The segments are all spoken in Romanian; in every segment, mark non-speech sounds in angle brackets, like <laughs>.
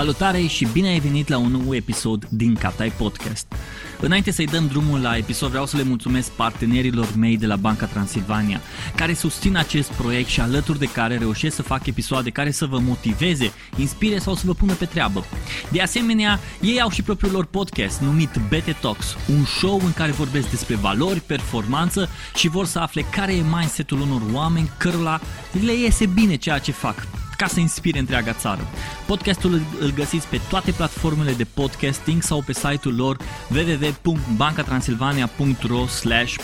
Salutare și bine ai venit la un nou episod din Captai Podcast. Înainte să-i dăm drumul la episod, vreau să le mulțumesc partenerilor mei de la Banca Transilvania, care susțin acest proiect și alături de care reușesc să fac episoade care să vă motiveze, inspire sau să vă pună pe treabă. De asemenea, ei au și propriul lor podcast numit BT Talks, un show în care vorbesc despre valori, performanță și vor să afle care e mindset-ul unor oameni cărora le iese bine ceea ce fac ca să inspire întreaga țară. Podcastul îl găsiți pe toate platformele de podcasting sau pe site-ul lor www.bancatransilvania.ro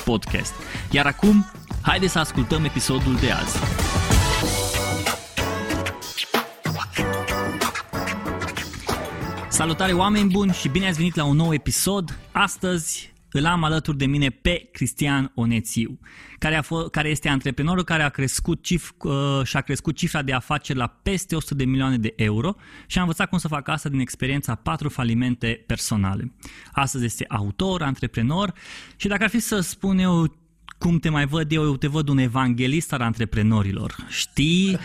podcast. Iar acum, haideți să ascultăm episodul de azi. Salutare oameni buni și bine ați venit la un nou episod. Astăzi îl am alături de mine pe Cristian Onețiu, care, a f- care este antreprenorul care a crescut cif, uh, și-a crescut cifra de afaceri la peste 100 de milioane de euro și a învățat cum să facă asta din experiența patru falimente personale. Astăzi este autor, antreprenor și dacă ar fi să spun eu cum te mai văd eu, eu te văd un evanghelist al antreprenorilor. Știi?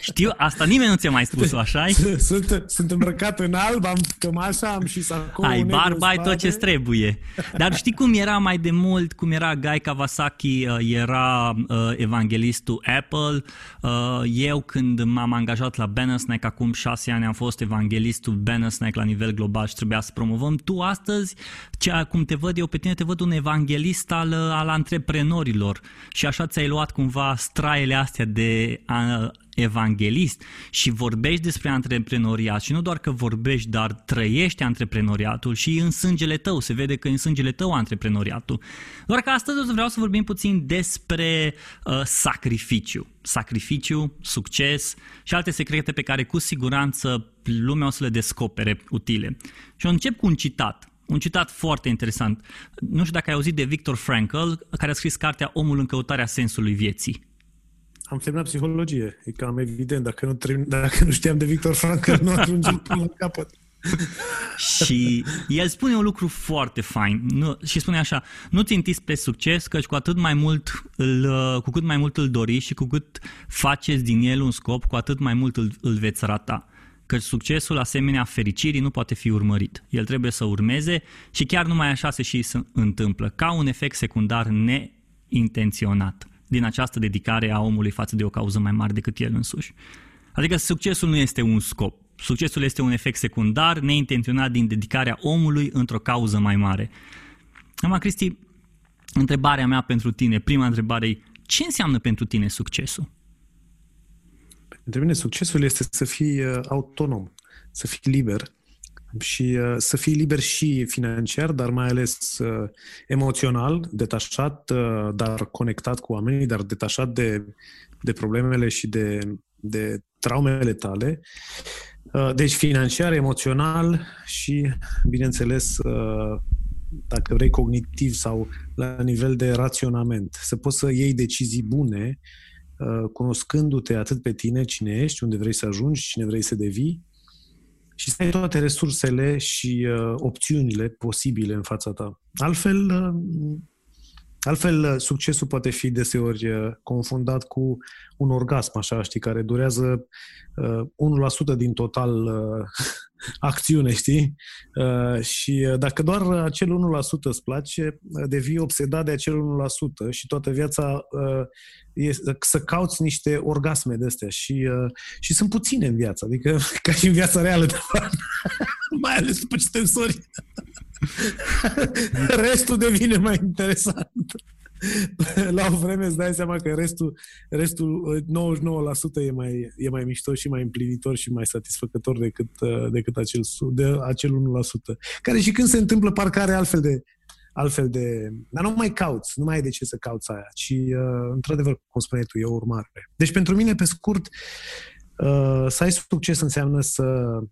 Știu, asta nimeni nu ți-a mai spus așa <laughs> sunt, sunt îmbrăcat în alb, am cămașa, am și sacou Ai barba, ai tot ce trebuie. Dar știi cum era mai de mult, cum era Guy Kawasaki, uh, era uh, evanghelistul Apple. Uh, eu când m-am angajat la Bannersnack acum șase ani am fost evanghelistul Bannersnack la nivel global și trebuia să promovăm. Tu astăzi, cea, cum te văd eu pe tine, te văd un evanghelist al, al antreprenorilor antreprenorilor și așa ți-ai luat cumva straiele astea de evanghelist și vorbești despre antreprenoriat și nu doar că vorbești, dar trăiești antreprenoriatul și în sângele tău, se vede că în sângele tău antreprenoriatul. Doar că astăzi vreau să vorbim puțin despre uh, sacrificiu. Sacrificiu, succes și alte secrete pe care cu siguranță lumea o să le descopere utile. Și o încep cu un citat un citat foarte interesant. Nu știu dacă ai auzit de Victor Frankl, care a scris cartea Omul în căutarea sensului vieții. Am terminat psihologie. E cam evident. Dacă nu, dacă nu știam de Victor Frankl, nu ajungem până la capăt. <laughs> și el spune un lucru foarte fain nu, și spune așa, nu țintiți spre succes, căci cu atât mai mult îl, cu cât mai mult îl doriți și cu cât faceți din el un scop, cu atât mai mult îl, îl veți rata că succesul asemenea fericirii nu poate fi urmărit. El trebuie să urmeze și chiar numai așa se și se întâmplă, ca un efect secundar neintenționat din această dedicare a omului față de o cauză mai mare decât el însuși. Adică succesul nu este un scop. Succesul este un efect secundar neintenționat din dedicarea omului într-o cauză mai mare. Acum, Cristi, întrebarea mea pentru tine, prima întrebare e, ce înseamnă pentru tine succesul? Pentru mine succesul este să fii uh, autonom, să fii liber și uh, să fii liber și financiar, dar mai ales uh, emoțional, detașat, dar conectat cu oamenii, dar detașat de, de problemele și de, de traumele tale. Deci financiar, emoțional și, bineînțeles, dacă vrei, cognitiv sau la nivel de raționament. Să poți să iei decizii bune Uh, cunoscându-te atât pe tine, cine ești, unde vrei să ajungi, cine vrei să devii și să ai toate resursele și uh, opțiunile posibile în fața ta. Altfel, uh, altfel, uh, succesul poate fi deseori uh, confundat cu un orgasm, așa, știi, care durează uh, 1% din total uh, <laughs> acțiune, știi? Uh, și uh, dacă doar acel 1% îți place, uh, devii obsedat de acel 1% și toată viața e să cauți niște orgasme de astea și, și sunt puține în viață, adică <laughs> ca și în viața reală, de fapt. <laughs> mai ales după ce te însori. <laughs> Restul devine mai interesant. <laughs> la o vreme îți dai seama că restul, restul 99% e mai, e mai mișto și mai împlinitor și mai satisfăcător decât, decât acel, de, acel 1%. Care și când se întâmplă parcă are altfel de, altfel de... Dar nu mai cauți, nu mai ai de ce să cauți aia, ci, uh, într-adevăr, cum spuneai tu, e o urmare. Deci, pentru mine, pe scurt, uh, să ai succes înseamnă să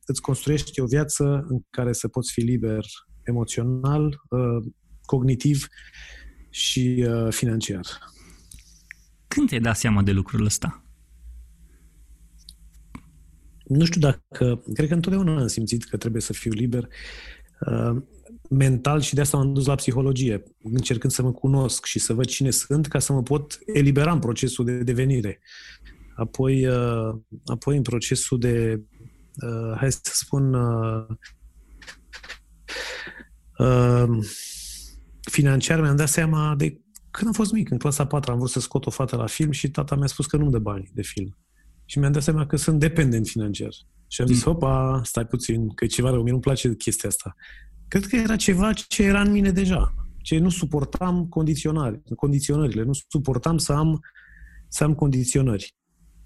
îți construiești o viață în care să poți fi liber emoțional, uh, cognitiv și uh, financiar. Când te-ai dat seama de lucrul ăsta? Nu știu dacă... Cred că întotdeauna am simțit că trebuie să fiu liber uh, mental și de asta m-am dus la psihologie, încercând să mă cunosc și să văd cine sunt ca să mă pot elibera în procesul de devenire. Apoi, uh, apoi în procesul de uh, hai să spun, uh, uh, financiar mi-am dat seama de când am fost mic, în clasa 4 am vrut să scot o fată la film și tata mi-a spus că nu-mi dă bani de film. Și mi-am dat seama că sunt dependent financiar. Și am zis, mm. hopa, stai puțin, că e ceva rău, mie nu-mi place chestia asta. Cred că era ceva ce era în mine deja, ce nu suportam condiționări, condiționările, nu suportam să am, să am condiționări.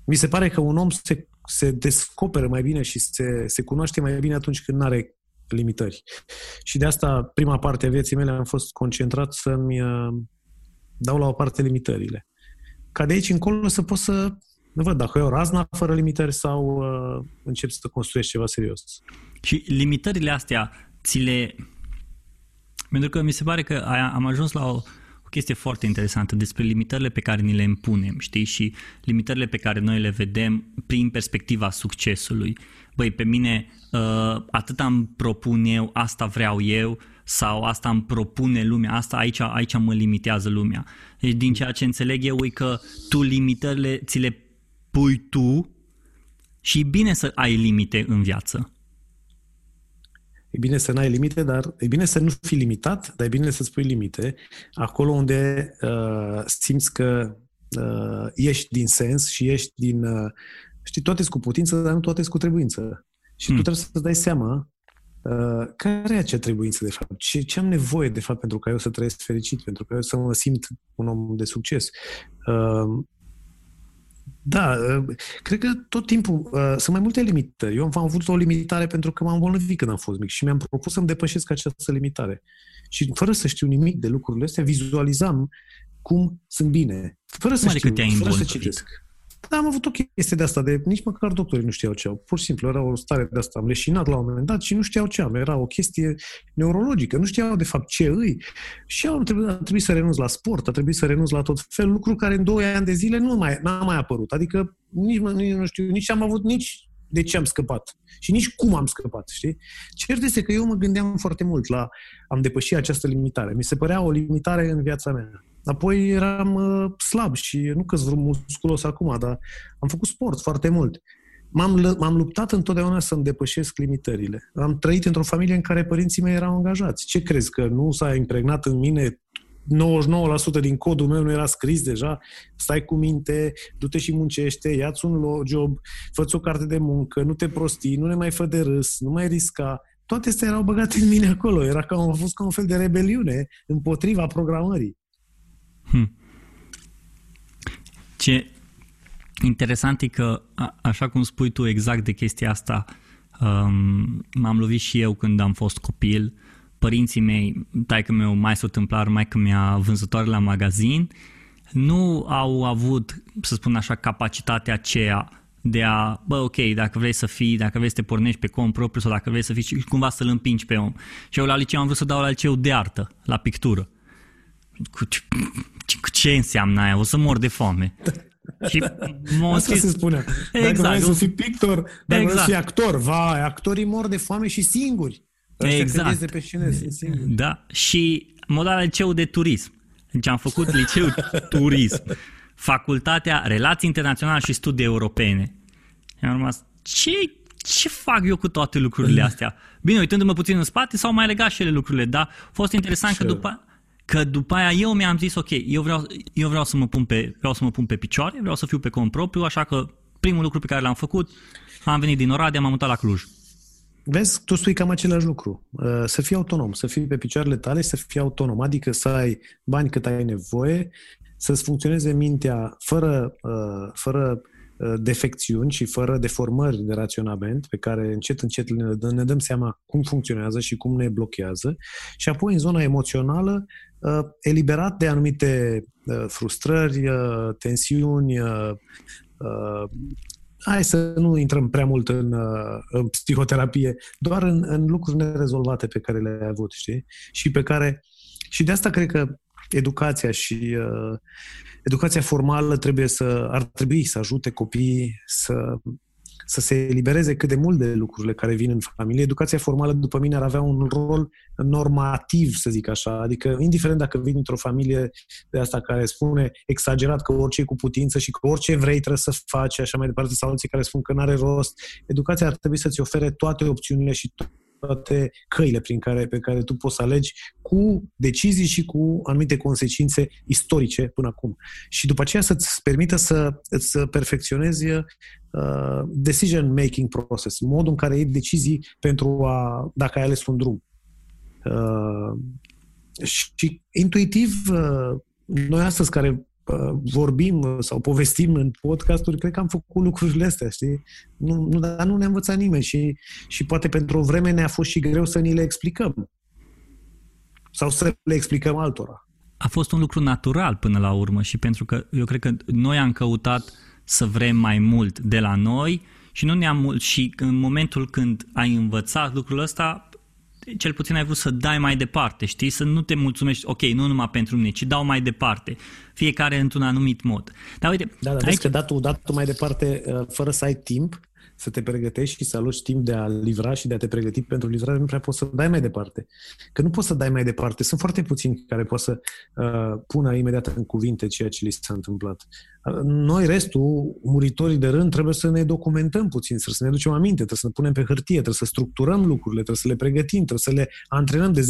Mi se pare că un om se, se descoperă mai bine și se, se cunoaște mai bine atunci când nu are limitări. Și de asta, prima parte a vieții mele am fost concentrat să-mi uh, dau la o parte limitările. Ca de aici încolo să pot să nu văd dacă e o razna fără limitări sau uh, încep să construiești ceva serios. Și limitările astea ți le... Pentru că mi se pare că am ajuns la o, o chestie foarte interesantă despre limitările pe care ni le impunem, știi? Și limitările pe care noi le vedem prin perspectiva succesului. Băi, pe mine uh, atât am propun eu, asta vreau eu, sau asta îmi propune lumea, asta aici, aici mă limitează lumea. Deci din ceea ce înțeleg eu e că tu limitările ți le pui tu și e bine să ai limite în viață. E bine să n-ai limite, dar e bine să nu fii limitat, dar e bine să-ți pui limite acolo unde uh, simți că uh, ești din sens și ești din... Uh, știi, toate cu putință, dar nu toate cu trebuință. Și hmm. tu trebuie să-ți dai seama uh, care e acea trebuință, de fapt? Ce, ce am nevoie, de fapt, pentru ca eu să trăiesc fericit, pentru ca eu să mă simt un om de succes? Uh, da, ă, cred că tot timpul uh, sunt mai multe limitări. Eu am avut o limitare pentru că m-am îmbolnăvit când am fost mic și mi-am propus să-mi depășesc această limitare. Și fără să știu nimic de lucrurile astea, vizualizam cum sunt bine. Fără să adică știu, fără să citesc. Da, am avut o chestie de asta, de nici măcar doctorii nu știau ce au. Pur și simplu era o stare de asta. Am leșinat la un moment dat și nu știau ce am. Era o chestie neurologică. Nu știau de fapt ce îi. Și au trebuit, a trebuit să renunț la sport, a trebuit să renunț la tot fel, lucruri care în 2 ani de zile nu mai, n-a mai apărut. Adică nici, nici nu știu, nici am avut, nici de ce am scăpat și nici cum am scăpat, știi? Cert este că eu mă gândeam foarte mult la am depășit această limitare. Mi se părea o limitare în viața mea. Apoi eram uh, slab și nu că vreun musculos acum, dar am făcut sport foarte mult. M-am, m-am luptat întotdeauna să-mi depășesc limitările. Am trăit într-o familie în care părinții mei erau angajați. Ce crezi, că nu s-a impregnat în mine 99% din codul meu nu era scris deja, stai cu minte, du-te și muncește, ia-ți un job, fă o carte de muncă, nu te prosti, nu ne mai fă de râs, nu mai risca. Toate astea erau băgate în mine acolo. Era ca, a fost ca un fel de rebeliune împotriva programării. Hmm. Ce interesant e că, a, așa cum spui tu exact de chestia asta, um, m-am lovit și eu când am fost copil. Părinții mei, taică meu, mai s-o întâmplar, mai că mi-a vânzătoare la magazin, nu au avut, să spun așa, capacitatea aceea de a, bă, ok, dacă vrei să fii, dacă vrei să te pornești pe cont propriu sau dacă vrei să fii cumva să-l împingi pe om. Și eu la liceu am vrut să dau la liceu de artă, la pictură. Cu ce, cu ce înseamnă aia? O să mor de foame. Și Asta scris... se spune. Dacă exact. vrei să fii pictor, dacă exact. vrei să fii actor, vai, actorii mor de foame și singuri. Ăștia exact. de pe scenă sunt singuri. Da, și modal liceu de turism. Deci am făcut liceu turism. Facultatea Relații Internaționale și Studii Europene. Și am rămas, ce, ce fac eu cu toate lucrurile astea? Bine, uitându-mă puțin în spate, s-au mai legat și ele lucrurile, dar a fost interesant că după, Că după aia eu mi-am zis, ok, eu vreau, eu vreau, să mă pun pe, vreau să mă pun pe picioare, vreau să fiu pe cont propriu, așa că primul lucru pe care l-am făcut, am venit din Oradea, m-am mutat la Cluj. Vezi, tu spui cam același lucru. Uh, să fii autonom, să fii pe picioarele tale, să fii autonom, adică să ai bani cât ai nevoie, să-ți funcționeze mintea fără, uh, fără uh, defecțiuni și fără deformări de raționament pe care încet, încet ne dăm seama cum funcționează și cum ne blochează și apoi în zona emoțională Uh, eliberat de anumite uh, frustrări, uh, tensiuni, hai să nu intrăm prea mult în, în psihoterapie, doar în, în lucruri nerezolvate pe care le-ai avut, știi? Și pe care și de asta cred că educația și uh, educația formală trebuie să ar trebui să ajute copiii să să se elibereze cât de mult de lucrurile care vin în familie. Educația formală, după mine, ar avea un rol normativ, să zic așa. Adică, indiferent dacă vin într-o familie de asta care spune exagerat că orice e cu putință și că orice vrei trebuie să faci, așa mai departe, sau alții care spun că nu are rost, educația ar trebui să-ți ofere toate opțiunile și toate căile prin care, pe care tu poți să alegi cu decizii și cu anumite consecințe istorice până acum. Și după aceea să-ți permită să, să perfecționezi uh, decision-making process, modul în care iei decizii pentru a, dacă ai ales un drum. Uh, și intuitiv, uh, noi astăzi care vorbim sau povestim în podcasturi, cred că am făcut lucrurile astea, știi? Nu, nu, dar nu ne-a învățat nimeni și, și poate pentru o vreme ne-a fost și greu să ni le explicăm. Sau să le explicăm altora. A fost un lucru natural până la urmă și pentru că eu cred că noi am căutat să vrem mai mult de la noi și nu ne-am mult și în momentul când ai învățat lucrul ăsta, cel puțin ai vrut să dai mai departe, știi? Să nu te mulțumești, ok, nu numai pentru mine, ci dau mai departe. Fiecare într-un anumit mod. Dar uite... Da, dar aici... că datul, datul mai departe, uh, fără să ai timp, să te pregătești și să aloci timp de a livra și de a te pregăti pentru livrare, nu prea poți să dai mai departe. Că nu poți să dai mai departe. Sunt foarte puțini care pot să uh, pună imediat în cuvinte ceea ce li s-a întâmplat. Uh, noi, restul, muritorii de rând, trebuie să ne documentăm puțin, să ne ducem aminte, trebuie să ne punem pe hârtie, trebuie să structurăm lucrurile, trebuie să le pregătim, trebuie să le antrenăm de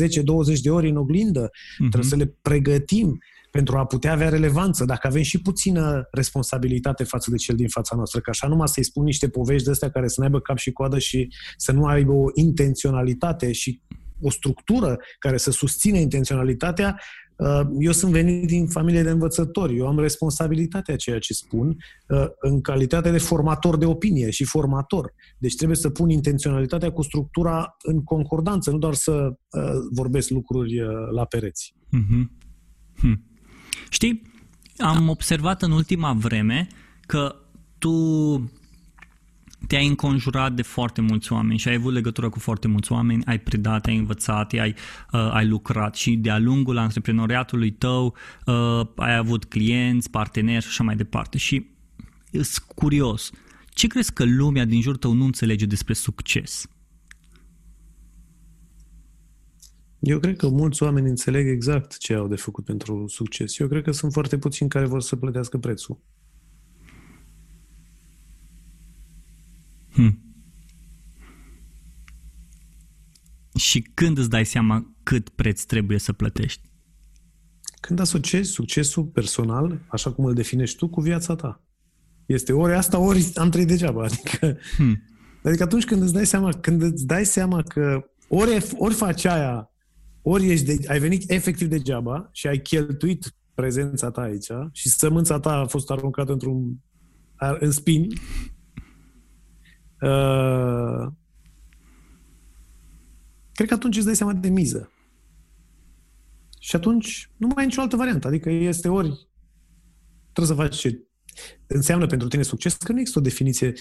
10-20 de ori în oglindă, uh-huh. trebuie să le pregătim pentru a putea avea relevanță, dacă avem și puțină responsabilitate față de cel din fața noastră, că așa numai să-i spun niște povești de astea care să n-aibă cap și coadă și să nu aibă o intenționalitate și o structură care să susține intenționalitatea, uh, eu sunt venit din familie de învățători, eu am responsabilitatea ceea ce spun uh, în calitate de formator de opinie și formator. Deci trebuie să pun intenționalitatea cu structura în concordanță, nu doar să uh, vorbesc lucruri la pereți. Mm-hmm. Hm. Știi, am observat în ultima vreme că tu te-ai înconjurat de foarte mulți oameni și ai avut legătură cu foarte mulți oameni, ai predat, ai învățat, ai, uh, ai lucrat și de-a lungul antreprenoriatului tău uh, ai avut clienți, parteneri și așa mai departe. Și sunt curios, ce crezi că lumea din jurul tău nu înțelege despre succes? Eu cred că mulți oameni înțeleg exact ce au de făcut pentru succes. Eu cred că sunt foarte puțini care vor să plătească prețul. Hmm. Și când îți dai seama cât preț trebuie să plătești? Când asociezi succesul personal, așa cum îl definești tu, cu viața ta. Este ori asta, ori am trăit degeaba. <laughs> Adică, hmm. adică atunci când îți dai seama, când îți dai seama că ori, ori faci aia ori ești de, ai venit efectiv degeaba și ai cheltuit prezența ta aici și sămânța ta a fost aruncată într-un în spin, uh, cred că atunci îți dai seama de miză. Și atunci nu mai ai nicio altă variantă. Adică este ori trebuie să faci ce înseamnă pentru tine succes, că nu există o definiție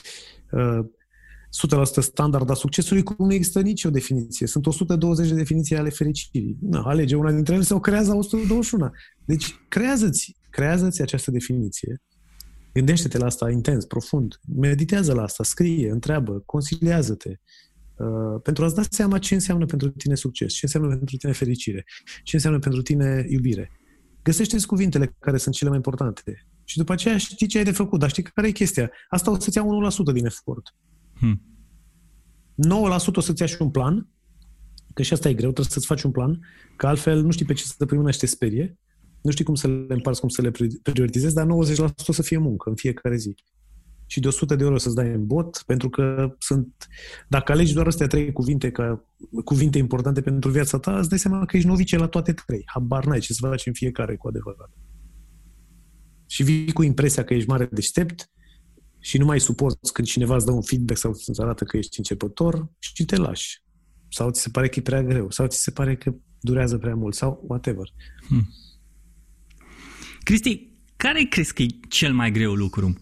uh, 100% standard a succesului, cum nu există nicio definiție. Sunt 120 de definiții ale fericirii. Na, alege una dintre ele sau creează 121. Deci creează-ți, creează-ți această definiție. Gândește-te la asta intens, profund. Meditează la asta, scrie, întreabă, consiliază-te. Uh, pentru a-ți da seama ce înseamnă pentru tine succes, ce înseamnă pentru tine fericire, ce înseamnă pentru tine iubire. Găsește-ți cuvintele care sunt cele mai importante. Și după aceea știi ce ai de făcut, dar știi care e chestia? Asta o să-ți ia 1% din efort. Hmm. 9% o să-ți ia și un plan, că și asta e greu, trebuie să-ți faci un plan, că altfel nu știi pe ce să te și te sperie, nu știi cum să le împarți, cum să le prioritizezi, dar 90% o să fie muncă în fiecare zi. Și de 100 de euro să-ți dai în bot, pentru că sunt, dacă alegi doar astea trei cuvinte ca cuvinte importante pentru viața ta, îți dai seama că ești novice la toate trei. Habar n-ai ce să faci în fiecare cu adevărat. Și vii cu impresia că ești mare deștept, și nu mai suporți când cineva îți dă un feedback sau îți arată că ești începător și te lași. Sau ți se pare că e prea greu, sau ți se pare că durează prea mult, sau whatever. Hmm. Cristi, care crezi că e cel mai greu lucru?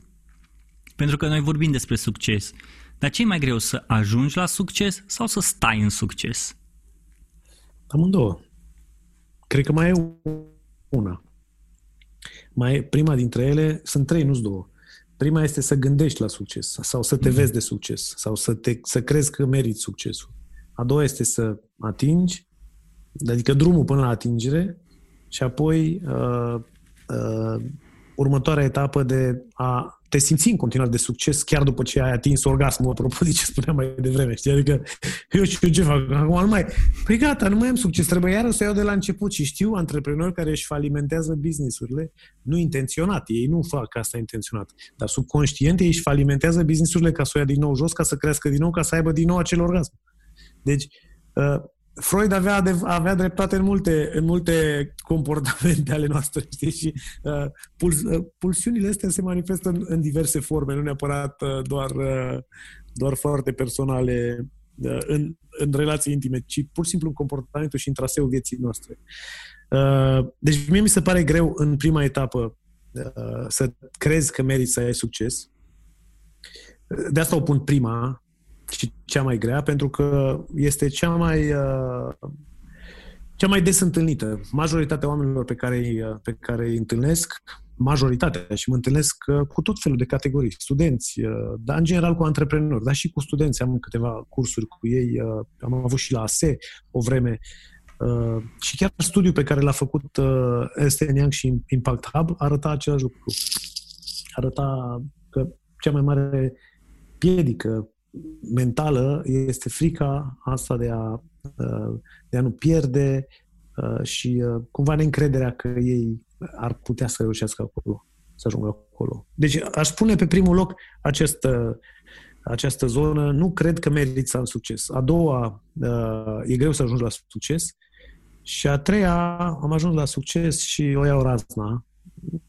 Pentru că noi vorbim despre succes. Dar ce e mai greu, să ajungi la succes sau să stai în succes? Amândouă. Cred că mai e una. Mai, prima dintre ele, sunt trei, nu-s două. Prima este să gândești la succes sau să te mm. vezi de succes sau să, te, să crezi că meriți succesul. A doua este să atingi, adică drumul până la atingere și apoi uh, uh, următoarea etapă de a te simți în continuare de succes chiar după ce ai atins orgasmul, apropo de ce spuneam mai devreme, știi? Adică eu știu ce fac, acum nu mai... Păi gata, nu mai am succes, trebuie iară să iau de la început și știu antreprenori care își falimentează businessurile, nu intenționat, ei nu fac asta intenționat, dar subconștient ei își falimentează businessurile ca să o ia din nou jos, ca să crească din nou, ca să aibă din nou acel orgasm. Deci, uh, Freud avea, de, avea dreptate în multe, în multe comportamente ale noastre, <laughs> știi? Și uh, puls, uh, pulsiunile astea se manifestă în, în diverse forme, nu neapărat uh, doar, uh, doar foarte personale uh, în, în relații intime, ci pur și simplu în comportamentul și în traseul vieții noastre. Uh, deci mie mi se pare greu în prima etapă uh, să crezi că meriți să ai succes. De asta o pun prima, și cea mai grea, pentru că este cea mai, uh, cea mai des întâlnită. Majoritatea oamenilor pe care, îi, uh, pe care îi întâlnesc, majoritatea, și mă întâlnesc uh, cu tot felul de categorii, studenți, dar în general cu antreprenori, dar și cu studenți. Am câteva cursuri cu ei, am avut și la ASE o vreme, și chiar studiul pe care l-a făcut Ernst Young și Impact Hub arăta același lucru. Arăta că cea mai mare piedică mentală este frica asta de a, uh, de a nu pierde uh, și uh, cumva neîncrederea că ei ar putea să reușească acolo, să ajungă acolo. Deci aș pune pe primul loc această, această zonă. Nu cred că merit să am succes. A doua, e greu să ajungi la succes. Și a treia, am ajuns la succes și o iau razna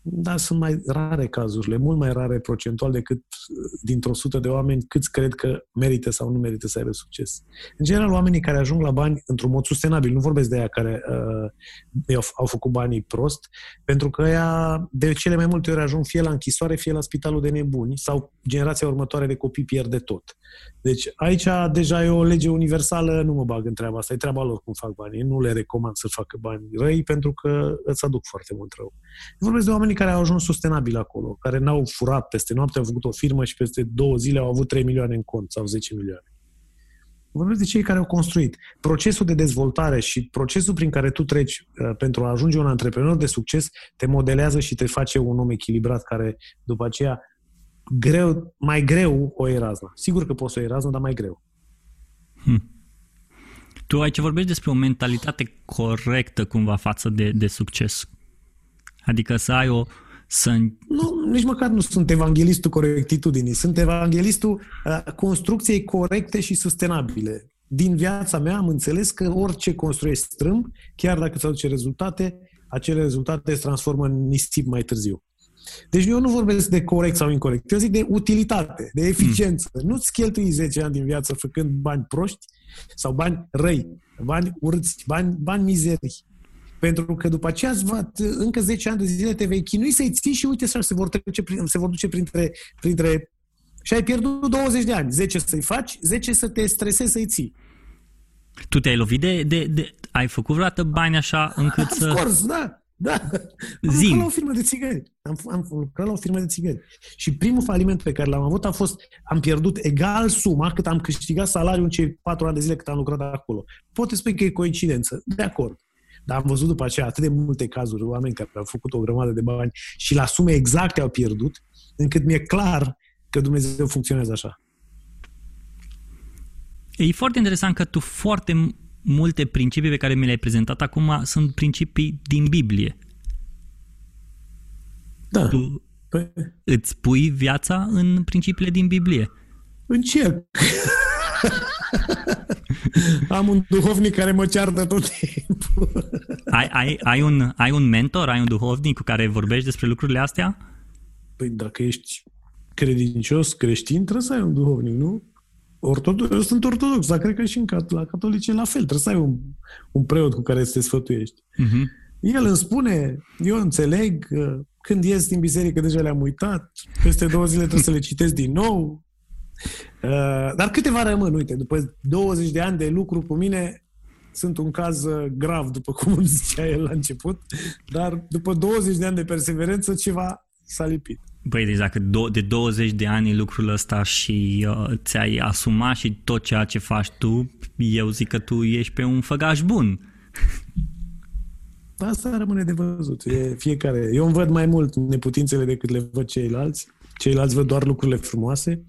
da, sunt mai rare cazurile, mult mai rare procentual decât uh, dintr-o sută de oameni câți cred că merită sau nu merită să aibă succes. În general, oamenii care ajung la bani într-un mod sustenabil, nu vorbesc de aia care uh, au, au făcut banii prost, pentru că ea de cele mai multe ori ajung fie la închisoare, fie la spitalul de nebuni sau generația următoare de copii pierde tot. Deci aici deja e o lege universală, nu mă bag în treaba asta, e treaba lor cum fac banii. Nu le recomand să facă bani răi pentru că îți aduc foarte mult rău. Vorbesc de oamenii care au ajuns sustenabil acolo, care n-au furat peste noapte, au făcut o firmă și peste două zile au avut 3 milioane în cont sau 10 milioane. Vorbesc de cei care au construit. Procesul de dezvoltare și procesul prin care tu treci uh, pentru a ajunge un antreprenor de succes te modelează și te face un om echilibrat care după aceea greu, mai greu o iei Sigur că poți să o iei dar mai greu. Hmm. Tu aici vorbești despre o mentalitate corectă cumva față de, de succes. Adică să ai o... Să... Nu, nici măcar nu sunt evanghelistul corectitudinii. Sunt evanghelistul uh, construcției corecte și sustenabile. Din viața mea am înțeles că orice construiești strâmb, chiar dacă îți aduce rezultate, acele rezultate se transformă în nisip mai târziu. Deci eu nu vorbesc de corect sau incorrect, eu zic de utilitate, de eficiență. Mm. Nu-ți cheltui 10 ani din viață făcând bani proști sau bani răi, bani urți, bani, bani mizerii. Pentru că după aceea va, încă 10 ani de zile te vei chinui să-i ții și uite se vor, trece, se vor duce printre, printre... Și ai pierdut 20 de ani. 10 să-i faci, 10 să te stresezi să-i ții. Tu te-ai lovit de, de, de... Ai făcut vreodată bani așa încât of să... Of course, da. Da, am Zim. lucrat la o firmă de țigări. Am, am lucrat la o firmă de țigări. Și primul faliment pe care l-am avut a fost, am pierdut egal suma cât am câștigat salariul în cei patru ani de zile cât am lucrat acolo. Poate spui că e coincidență. De acord. Dar am văzut după aceea atât de multe cazuri, oameni care au făcut o grămadă de bani și la sume exacte au pierdut, încât mi-e clar că Dumnezeu funcționează așa. E foarte interesant că tu foarte multe principii pe care mi le-ai prezentat acum sunt principii din Biblie. Da. Tu păi... îți pui viața în principiile din Biblie. Încerc. <laughs> <laughs> Am un duhovnic care mă ceartă tot timpul. ai, ai, ai, un, ai un mentor, ai un duhovnic cu care vorbești despre lucrurile astea? Păi dacă ești credincios creștin, trebuie să ai un duhovnic, nu? Ortodox, eu sunt ortodox, dar cred că și în, la catolice la fel. Trebuie să ai un, un preot cu care să te sfătuiești. Uh-huh. El îmi spune, eu înțeleg, când ies din biserică deja le-am uitat, peste două zile trebuie să le citesc din nou. Uh, dar câteva rămân, uite, după 20 de ani de lucru cu mine, sunt un caz uh, grav, după cum îmi zicea el la început, dar după 20 de ani de perseverență, ceva s-a lipit. Băi, deci dacă de 20 de ani lucrul ăsta și uh, ți-ai asumat și tot ceea ce faci tu, eu zic că tu ești pe un făgaș bun. Asta rămâne de văzut. E fiecare. Eu îmi văd mai mult neputințele decât le văd ceilalți. Ceilalți văd doar lucrurile frumoase,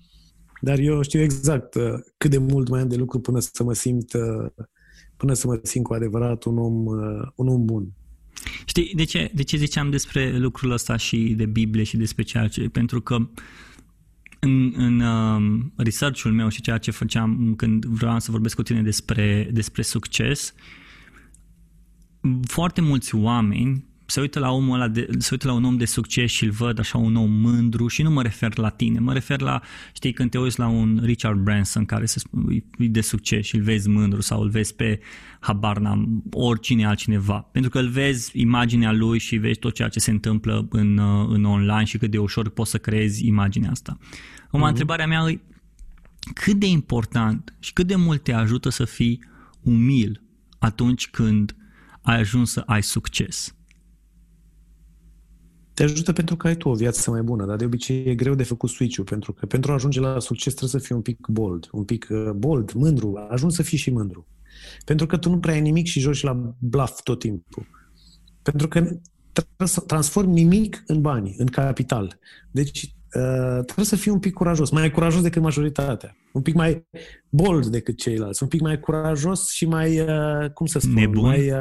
dar eu știu exact uh, cât de mult mai am de lucru până să mă simt uh, până să mă simt cu adevărat un om, uh, un om bun. Știi, de ce, de ce ziceam despre lucrul ăsta și de Biblie și despre ceea ce... Pentru că în, în uh, research-ul meu și ceea ce făceam când vreau să vorbesc cu tine despre, despre succes, foarte mulți oameni se uită la omul ăla de, se uită la un om de succes și îl văd așa un om mândru și nu mă refer la tine, mă refer la, știi, când te uiți la un Richard Branson care se e de succes și îl vezi mândru sau îl vezi pe habar n-am, oricine altcineva, pentru că îl vezi imaginea lui și vezi tot ceea ce se întâmplă în, în online și cât de ușor poți să creezi imaginea asta. Acum, mm-hmm. întrebarea mea e cât de important și cât de mult te ajută să fii umil atunci când ai ajuns să ai succes? Te ajută pentru că ai tu o viață mai bună, dar de obicei e greu de făcut switch-ul, pentru că pentru a ajunge la succes trebuie să fii un pic bold, un pic uh, bold, mândru, ajungi să fii și mândru. Pentru că tu nu prea ai nimic și joci la bluff tot timpul. Pentru că trebuie să transformi nimic în bani, în capital. Deci uh, trebuie să fii un pic curajos, mai curajos decât majoritatea, un pic mai bold decât ceilalți, un pic mai curajos și mai, uh, cum să spun, nebun. mai,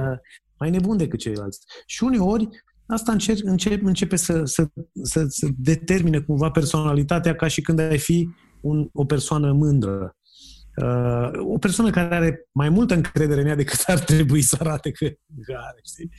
mai nebun decât ceilalți. Și uneori Asta încerc, încep, începe să, să, să, să determine cumva personalitatea ca și când ai fi un, o persoană mândră. Uh, o persoană care are mai multă încredere în ea decât ar trebui să arate că, că are. Știi?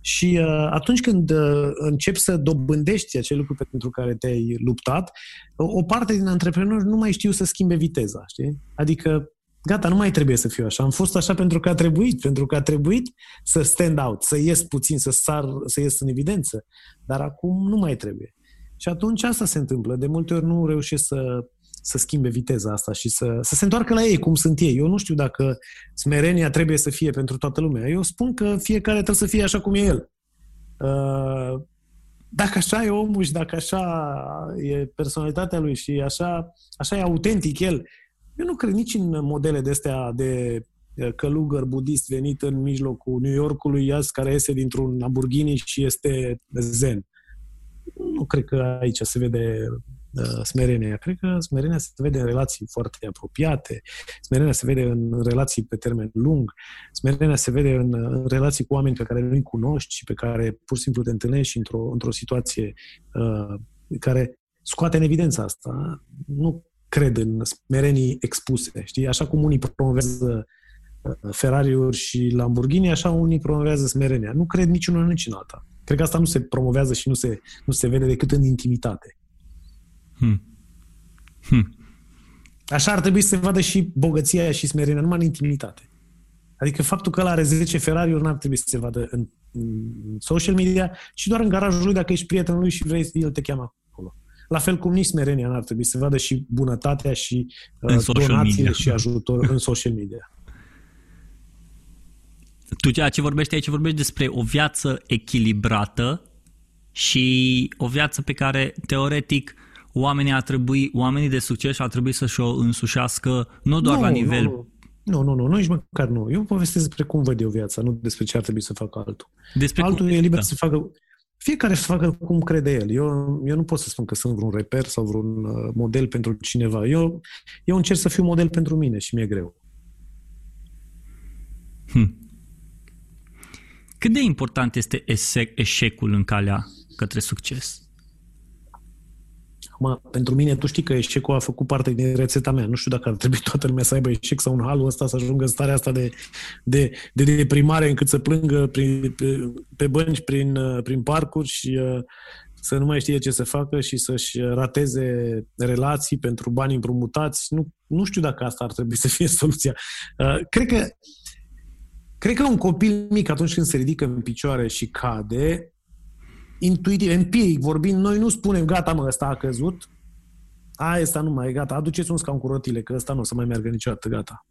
Și uh, atunci când uh, începi să dobândești acel lucru pentru care te-ai luptat, o parte din antreprenori nu mai știu să schimbe viteza. Știi? Adică gata, nu mai trebuie să fiu așa. Am fost așa pentru că a trebuit, pentru că a trebuit să stand out, să ies puțin, să sar, să ies în evidență. Dar acum nu mai trebuie. Și atunci asta se întâmplă. De multe ori nu reușesc să, să schimbe viteza asta și să, să se întoarcă la ei cum sunt ei. Eu nu știu dacă smerenia trebuie să fie pentru toată lumea. Eu spun că fiecare trebuie să fie așa cum e el. Uh, dacă așa e omul și dacă așa e personalitatea lui și așa, așa e autentic el, eu nu cred nici în modele de astea de călugăr budist venit în mijlocul New Yorkului azi care iese dintr-un Lamborghini și este zen. Nu cred că aici se vede uh, smerenia. Cred că smerenia se vede în relații foarte apropiate, smerenia se vede în relații pe termen lung, smerenia se vede în, în relații cu oameni pe care nu-i cunoști și pe care pur și simplu te întâlnești într-o, într-o situație uh, care scoate în evidență asta. Nu cred în smerenii expuse. Știi? Așa cum unii promovează uh, Ferrari-uri și Lamborghini, așa unii promovează smerenia. Nu cred niciunul nici în alta. Cred că asta nu se promovează și nu se, nu se vede decât în intimitate. Hmm. Hmm. Așa ar trebui să se vadă și bogăția și smerenia, numai în intimitate. Adică faptul că el are 10 Ferrari-uri n-ar trebui să se vadă în, în social media, și doar în garajul lui dacă ești prietenul lui și vrei, el te cheamă acolo. La fel cum nici smerenia n-ar trebui să vadă și bunătatea și uh, donațiile media. și ajutor în social media. Tu ceea ce vorbești aici, vorbești despre o viață echilibrată și o viață pe care, teoretic, oamenii ar trebui, oamenii de succes ar trebui să-și o însușească nu doar nu, la nivel... Nu, nu, nu, nu, nu, nici măcar nu. Eu povestesc despre cum văd eu viața, nu despre ce ar trebui să facă altul. Despre altul cum, e liber da. să facă fiecare să facă cum crede el. Eu, eu nu pot să spun că sunt vreun reper sau vreun uh, model pentru cineva. Eu, eu încerc să fiu model pentru mine și mi-e greu. Hm. Cât de important este eșecul în calea către succes? Acum, pentru mine, tu știi că eșecul a făcut parte din rețeta mea. Nu știu dacă ar trebui toată lumea să aibă eșec sau un halul ăsta să ajungă în starea asta de, de, de deprimare încât să plângă prin, pe, pe bănci, prin, prin parcuri și uh, să nu mai știe ce să facă și să-și rateze relații pentru bani împrumutați. Nu, nu știu dacă asta ar trebui să fie soluția. Uh, cred că Cred că un copil mic, atunci când se ridică în picioare și cade, intuitiv, empiric vorbind, noi nu spunem, gata mă, ăsta a căzut, a, ăsta nu mai e gata, aduceți un scaun cu rotile, că ăsta nu o să mai meargă niciodată, gata.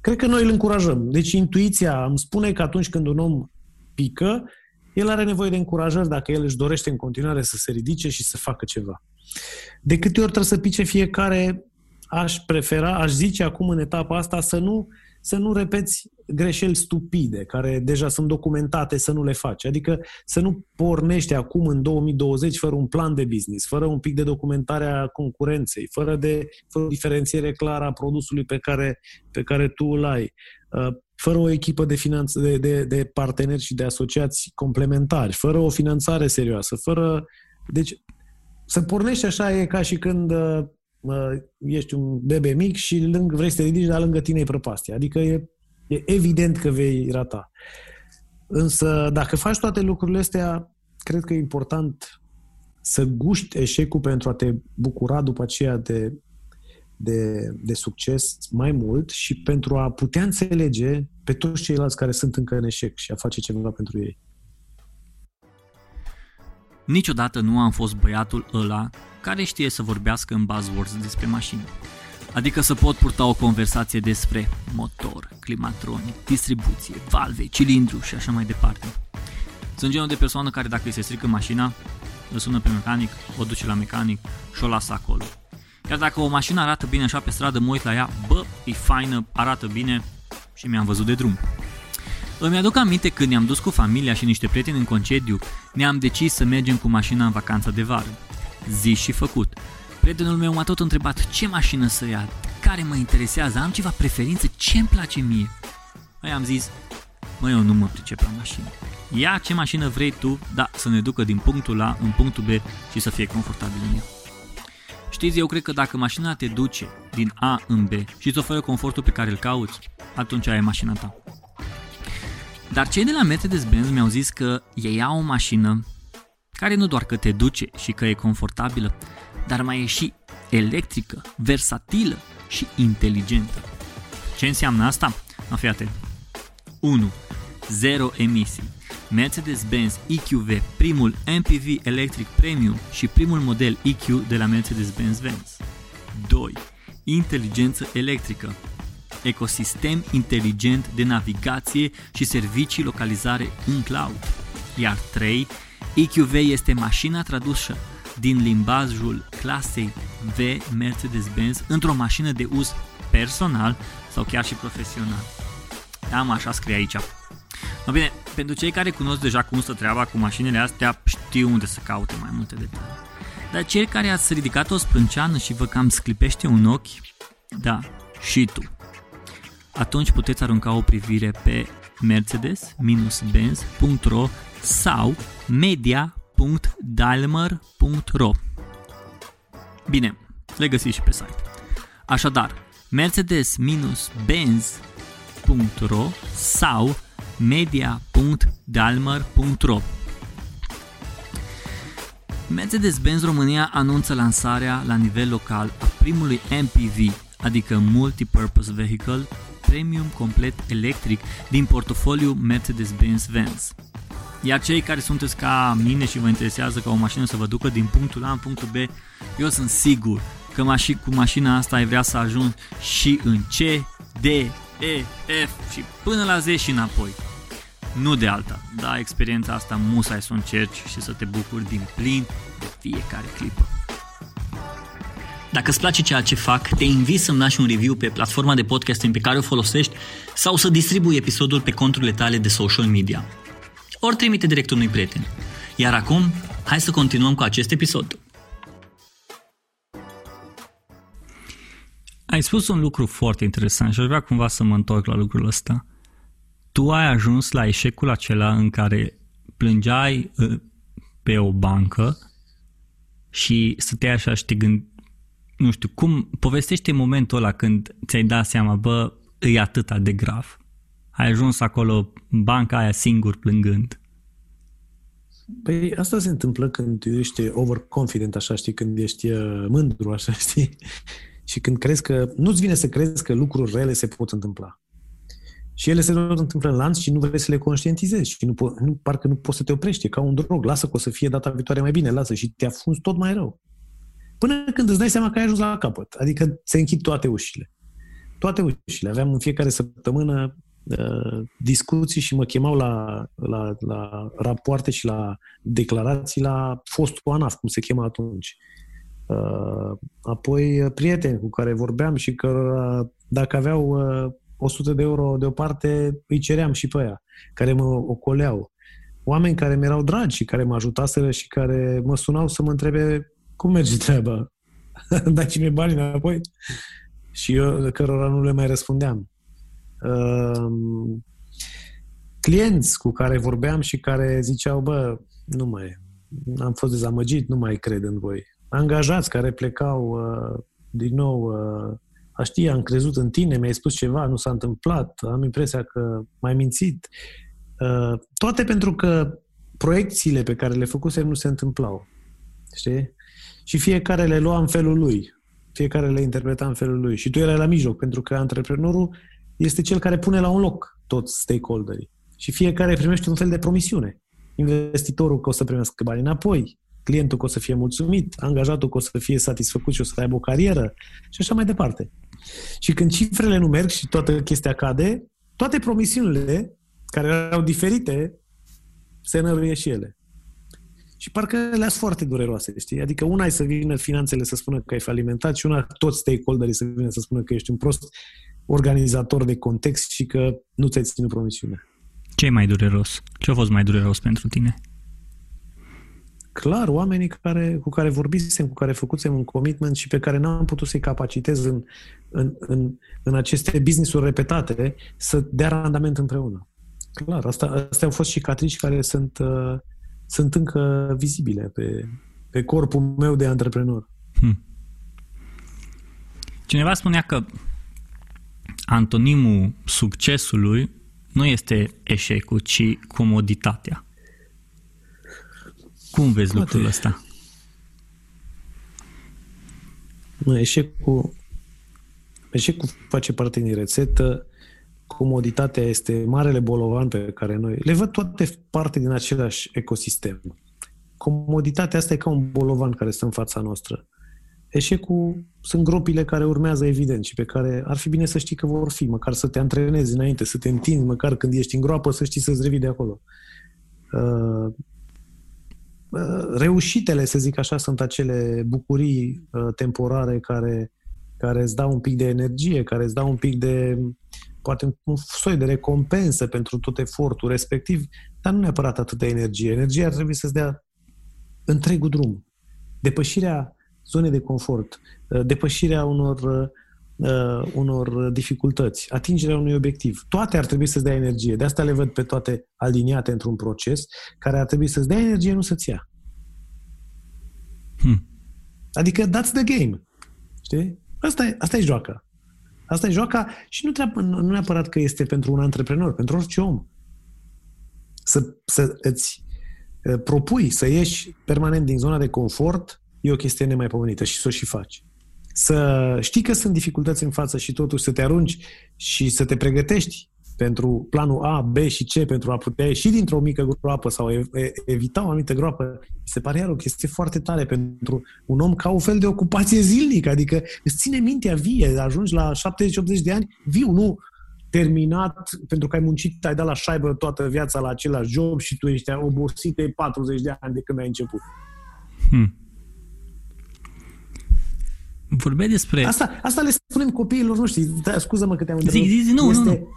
Cred că noi îl încurajăm. Deci intuiția îmi spune că atunci când un om pică, el are nevoie de încurajări dacă el își dorește în continuare să se ridice și să facă ceva. De câte ori trebuie să pice fiecare, aș prefera, aș zice acum în etapa asta să nu, să nu repeți greșeli stupide, care deja sunt documentate, să nu le faci. Adică să nu pornești acum în 2020 fără un plan de business, fără un pic de documentare a concurenței, fără, de, fără o diferențiere clară a produsului pe care, pe care tu îl ai, uh, fără o echipă de, finanț, de, de, de parteneri și de asociați complementari, fără o finanțare serioasă, fără... Deci, să pornești așa e ca și când uh, uh ești un bebe mic și lângă, vrei să te ridici, dar lângă tine e prăpastie. Adică e E evident că vei rata. Însă, dacă faci toate lucrurile astea, cred că e important să guști eșecul pentru a te bucura după aceea de, de, de succes mai mult și pentru a putea înțelege pe toți ceilalți care sunt încă în eșec și a face ceva pentru ei. Niciodată nu am fost băiatul ăla care știe să vorbească în buzzwords despre mașini. Adică să pot purta o conversație despre motor, climatronic, distribuție, valve, cilindru și așa mai departe. Sunt genul de persoană care dacă îi se strică mașina, îl sună pe mecanic, o duce la mecanic și o lasă acolo. Iar dacă o mașină arată bine așa pe stradă, mă uit la ea, bă, e faină, arată bine și mi-am văzut de drum. Îmi aduc aminte când ne-am dus cu familia și niște prieteni în concediu, ne-am decis să mergem cu mașina în vacanța de vară. Zi și făcut. Prietenul meu m-a tot întrebat ce mașină să ia, care mă interesează, am ceva preferință, ce îmi place mie. Mai am zis, mă, eu nu mă pricep la mașină. Ia ce mașină vrei tu, da, să ne ducă din punctul A în punctul B și să fie confortabil în ea. Știți, eu cred că dacă mașina te duce din A în B și îți oferă confortul pe care îl cauți, atunci ai mașina ta. Dar cei de la Mercedes-Benz mi-au zis că ei au o mașină care nu doar că te duce și că e confortabilă, dar mai e și electrică, versatilă și inteligentă. Ce înseamnă asta? No, fii atent. 1. Zero emisii. Mercedes-Benz EQV, primul MPV electric premium și primul model EQ de la Mercedes-Benz Benz. 2. Inteligență electrică. Ecosistem inteligent de navigație și servicii localizare în cloud. Iar 3. EQV este mașina tradusă din limbajul clasei V Mercedes-Benz într-o mașină de uz personal sau chiar și profesional. Am așa scrie aici. No bine, pentru cei care cunosc deja cum stă treaba cu mașinile astea, știu unde să caute mai multe detalii. Dar cei care ați ridicat o sprânceană și vă cam sclipește un ochi, da, și tu. Atunci puteți arunca o privire pe mercedes-benz.ro sau media www.dalmer.ro Bine, le găsiți și pe site. Așadar, mercedes-benz.ro sau media.dalmer.ro Mercedes-Benz România anunță lansarea la nivel local a primului MPV, adică Multipurpose Vehicle, premium complet electric din portofoliu Mercedes-Benz Vans. Iar cei care sunteți ca mine și vă interesează ca o mașină să vă ducă din punctul A în punctul B, eu sunt sigur că maș- cu mașina asta ai vrea să ajungi și în C, D, E, F și până la Z și înapoi. Nu de alta, dar experiența asta musai să o încerci și să te bucuri din plin de fiecare clipă. Dacă îți place ceea ce fac, te invit să-mi lași un review pe platforma de podcasting pe care o folosești sau să distribui episodul pe conturile tale de social media ori trimite direct unui prieten. Iar acum, hai să continuăm cu acest episod. Ai spus un lucru foarte interesant și aș vrea cumva să mă întorc la lucrul ăsta. Tu ai ajuns la eșecul acela în care plângeai ă, pe o bancă și stăteai așa și te gând, nu știu, cum povestește momentul ăla când ți-ai dat seama, bă, e atâta de grav ai ajuns acolo în banca aia singur plângând? Păi asta se întâmplă când ești overconfident, așa, știi, când ești uh, mândru, așa, știi? <laughs> Și când crezi că, nu-ți vine să crezi că lucruri rele se pot întâmpla. Și ele se tot întâmplă în lanț și nu vrei să le conștientizezi și nu, po- nu, parcă nu poți să te oprești, e ca un drog, lasă că o să fie data viitoare mai bine, lasă și te afunzi tot mai rău. Până când îți dai seama că ai ajuns la capăt, adică se închid toate ușile. Toate ușile. Aveam în fiecare săptămână uh, discuții și mă chemau la, la, la rapoarte și la declarații la fostul ANAF, cum se chema atunci. Uh, apoi uh, prieteni cu care vorbeam și că dacă aveau uh, 100 de euro deoparte, îi ceream și pe aia, care mă ocoleau. Oameni care mi erau dragi și care mă ajutaseră și care mă sunau să mă întrebe cum merge treaba. <laughs> Dați-mi banii înapoi? Și eu cărora nu le mai răspundeam. Uh, clienți cu care vorbeam și care ziceau, bă, nu mai, am fost dezamăgit, nu mai cred în voi. Angajați care plecau uh, din nou, uh, a ști, am crezut în tine, mi-ai spus ceva, nu s-a întâmplat, am impresia că m-ai mințit. Uh, toate pentru că proiecțiile pe care le făcusem nu se întâmplau. Știi? Și fiecare le lua în felul lui. Fiecare le interpreta în felul lui. Și tu erai la mijloc, pentru că antreprenorul este cel care pune la un loc toți stakeholderii. Și fiecare primește un fel de promisiune. Investitorul că o să primească bani înapoi, clientul că o să fie mulțumit, angajatul că o să fie satisfăcut și o să aibă o carieră și așa mai departe. Și când cifrele nu merg și toată chestia cade, toate promisiunile care erau diferite se năruie și ele. Și parcă le foarte dureroase, știi? Adică una e să vină finanțele să spună că ai falimentat și una toți stakeholderii să vină să spună că ești un prost organizator de context și că nu ți-ai ținut promisiunea. Ce e mai dureros? Ce a fost mai dureros pentru tine? Clar, oamenii care, cu care vorbisem, cu care făcusem un commitment și pe care n-am putut să-i capacitez în, în, în, în aceste business-uri repetate să dea randament împreună. Clar, asta, astea au fost și catrici care sunt, uh, sunt încă vizibile pe, pe corpul meu de antreprenor. Hmm. Cineva spunea că antonimul succesului nu este eșecul, ci comoditatea. Cum vezi Poate. lucrul ăsta? Nu, eșecul, eșecul face parte din rețetă, comoditatea este marele bolovan pe care noi le văd toate parte din același ecosistem. Comoditatea asta e ca un bolovan care stă în fața noastră. Eșecul sunt gropile care urmează, evident, și pe care ar fi bine să știi că vor fi, măcar să te antrenezi înainte, să te întinzi, măcar când ești în groapă, să știi să-ți revii de acolo. Uh, uh, reușitele, să zic așa, sunt acele bucurii uh, temporare care, care îți dau un pic de energie, care îți dau un pic de, poate un soi de recompensă pentru tot efortul respectiv, dar nu neapărat atâta energie. Energia ar trebui să-ți dea întregul drum. Depășirea zone de confort, uh, depășirea unor, uh, unor dificultăți, atingerea unui obiectiv. Toate ar trebui să-ți dea energie. De asta le văd pe toate aliniate într-un proces care ar trebui să-ți dea energie, nu să-ți ia. Hmm. Adică that's the game. Știi? Asta e, asta e joaca. Asta e joaca și nu, trebuie, nu neapărat că este pentru un antreprenor, pentru orice om. Să, să îți uh, propui să ieși permanent din zona de confort e o chestie nemaipomenită și să o și faci. Să știi că sunt dificultăți în față și totuși să te arunci și să te pregătești pentru planul A, B și C pentru a putea ieși dintr-o mică groapă sau evita o anumită groapă, mi se pare iar o chestie foarte tare pentru un om ca un fel de ocupație zilnică, adică îți ține mintea vie, ajungi la 70-80 de ani viu, nu terminat pentru că ai muncit, ai dat la șaibă toată viața la același job și tu ești obosit de 40 de ani de când ai început. Hmm. Vorbeai despre... Asta, asta le spunem copiilor noștri. Da, scuză-mă că te-am întrebat. Zi, zi, zi, nu, este, nu, nu.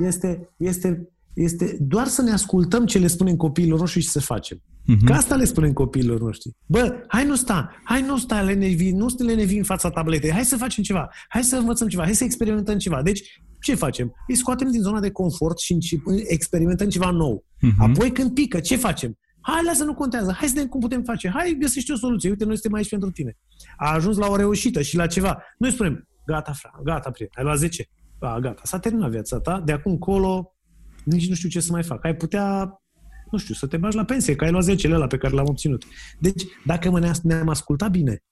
Este, este, este doar să ne ascultăm ce le spunem copiilor noștri și să facem. Uh-huh. Că asta le spunem copiilor noștri. Bă, hai nu sta, hai nu sta, le nevi, nu să le nevi în fața tabletei, hai să facem ceva, hai să învățăm ceva, hai să experimentăm ceva. Deci, ce facem? Îi scoatem din zona de confort și experimentăm ceva nou. Uh-huh. Apoi când pică, ce facem? Hai, lasă, nu contează. Hai să vedem cum putem face. Hai, găsește o soluție. Uite, noi suntem aici pentru tine. A ajuns la o reușită și la ceva. Noi spunem, gata, fra, gata, prieten, ai luat 10. A, gata, s-a terminat viața ta. De acum încolo, nici nu știu ce să mai fac. Ai putea, nu știu, să te bagi la pensie, că ai luat 10 la pe care l-am obținut. Deci, dacă mă ne-am ascultat bine,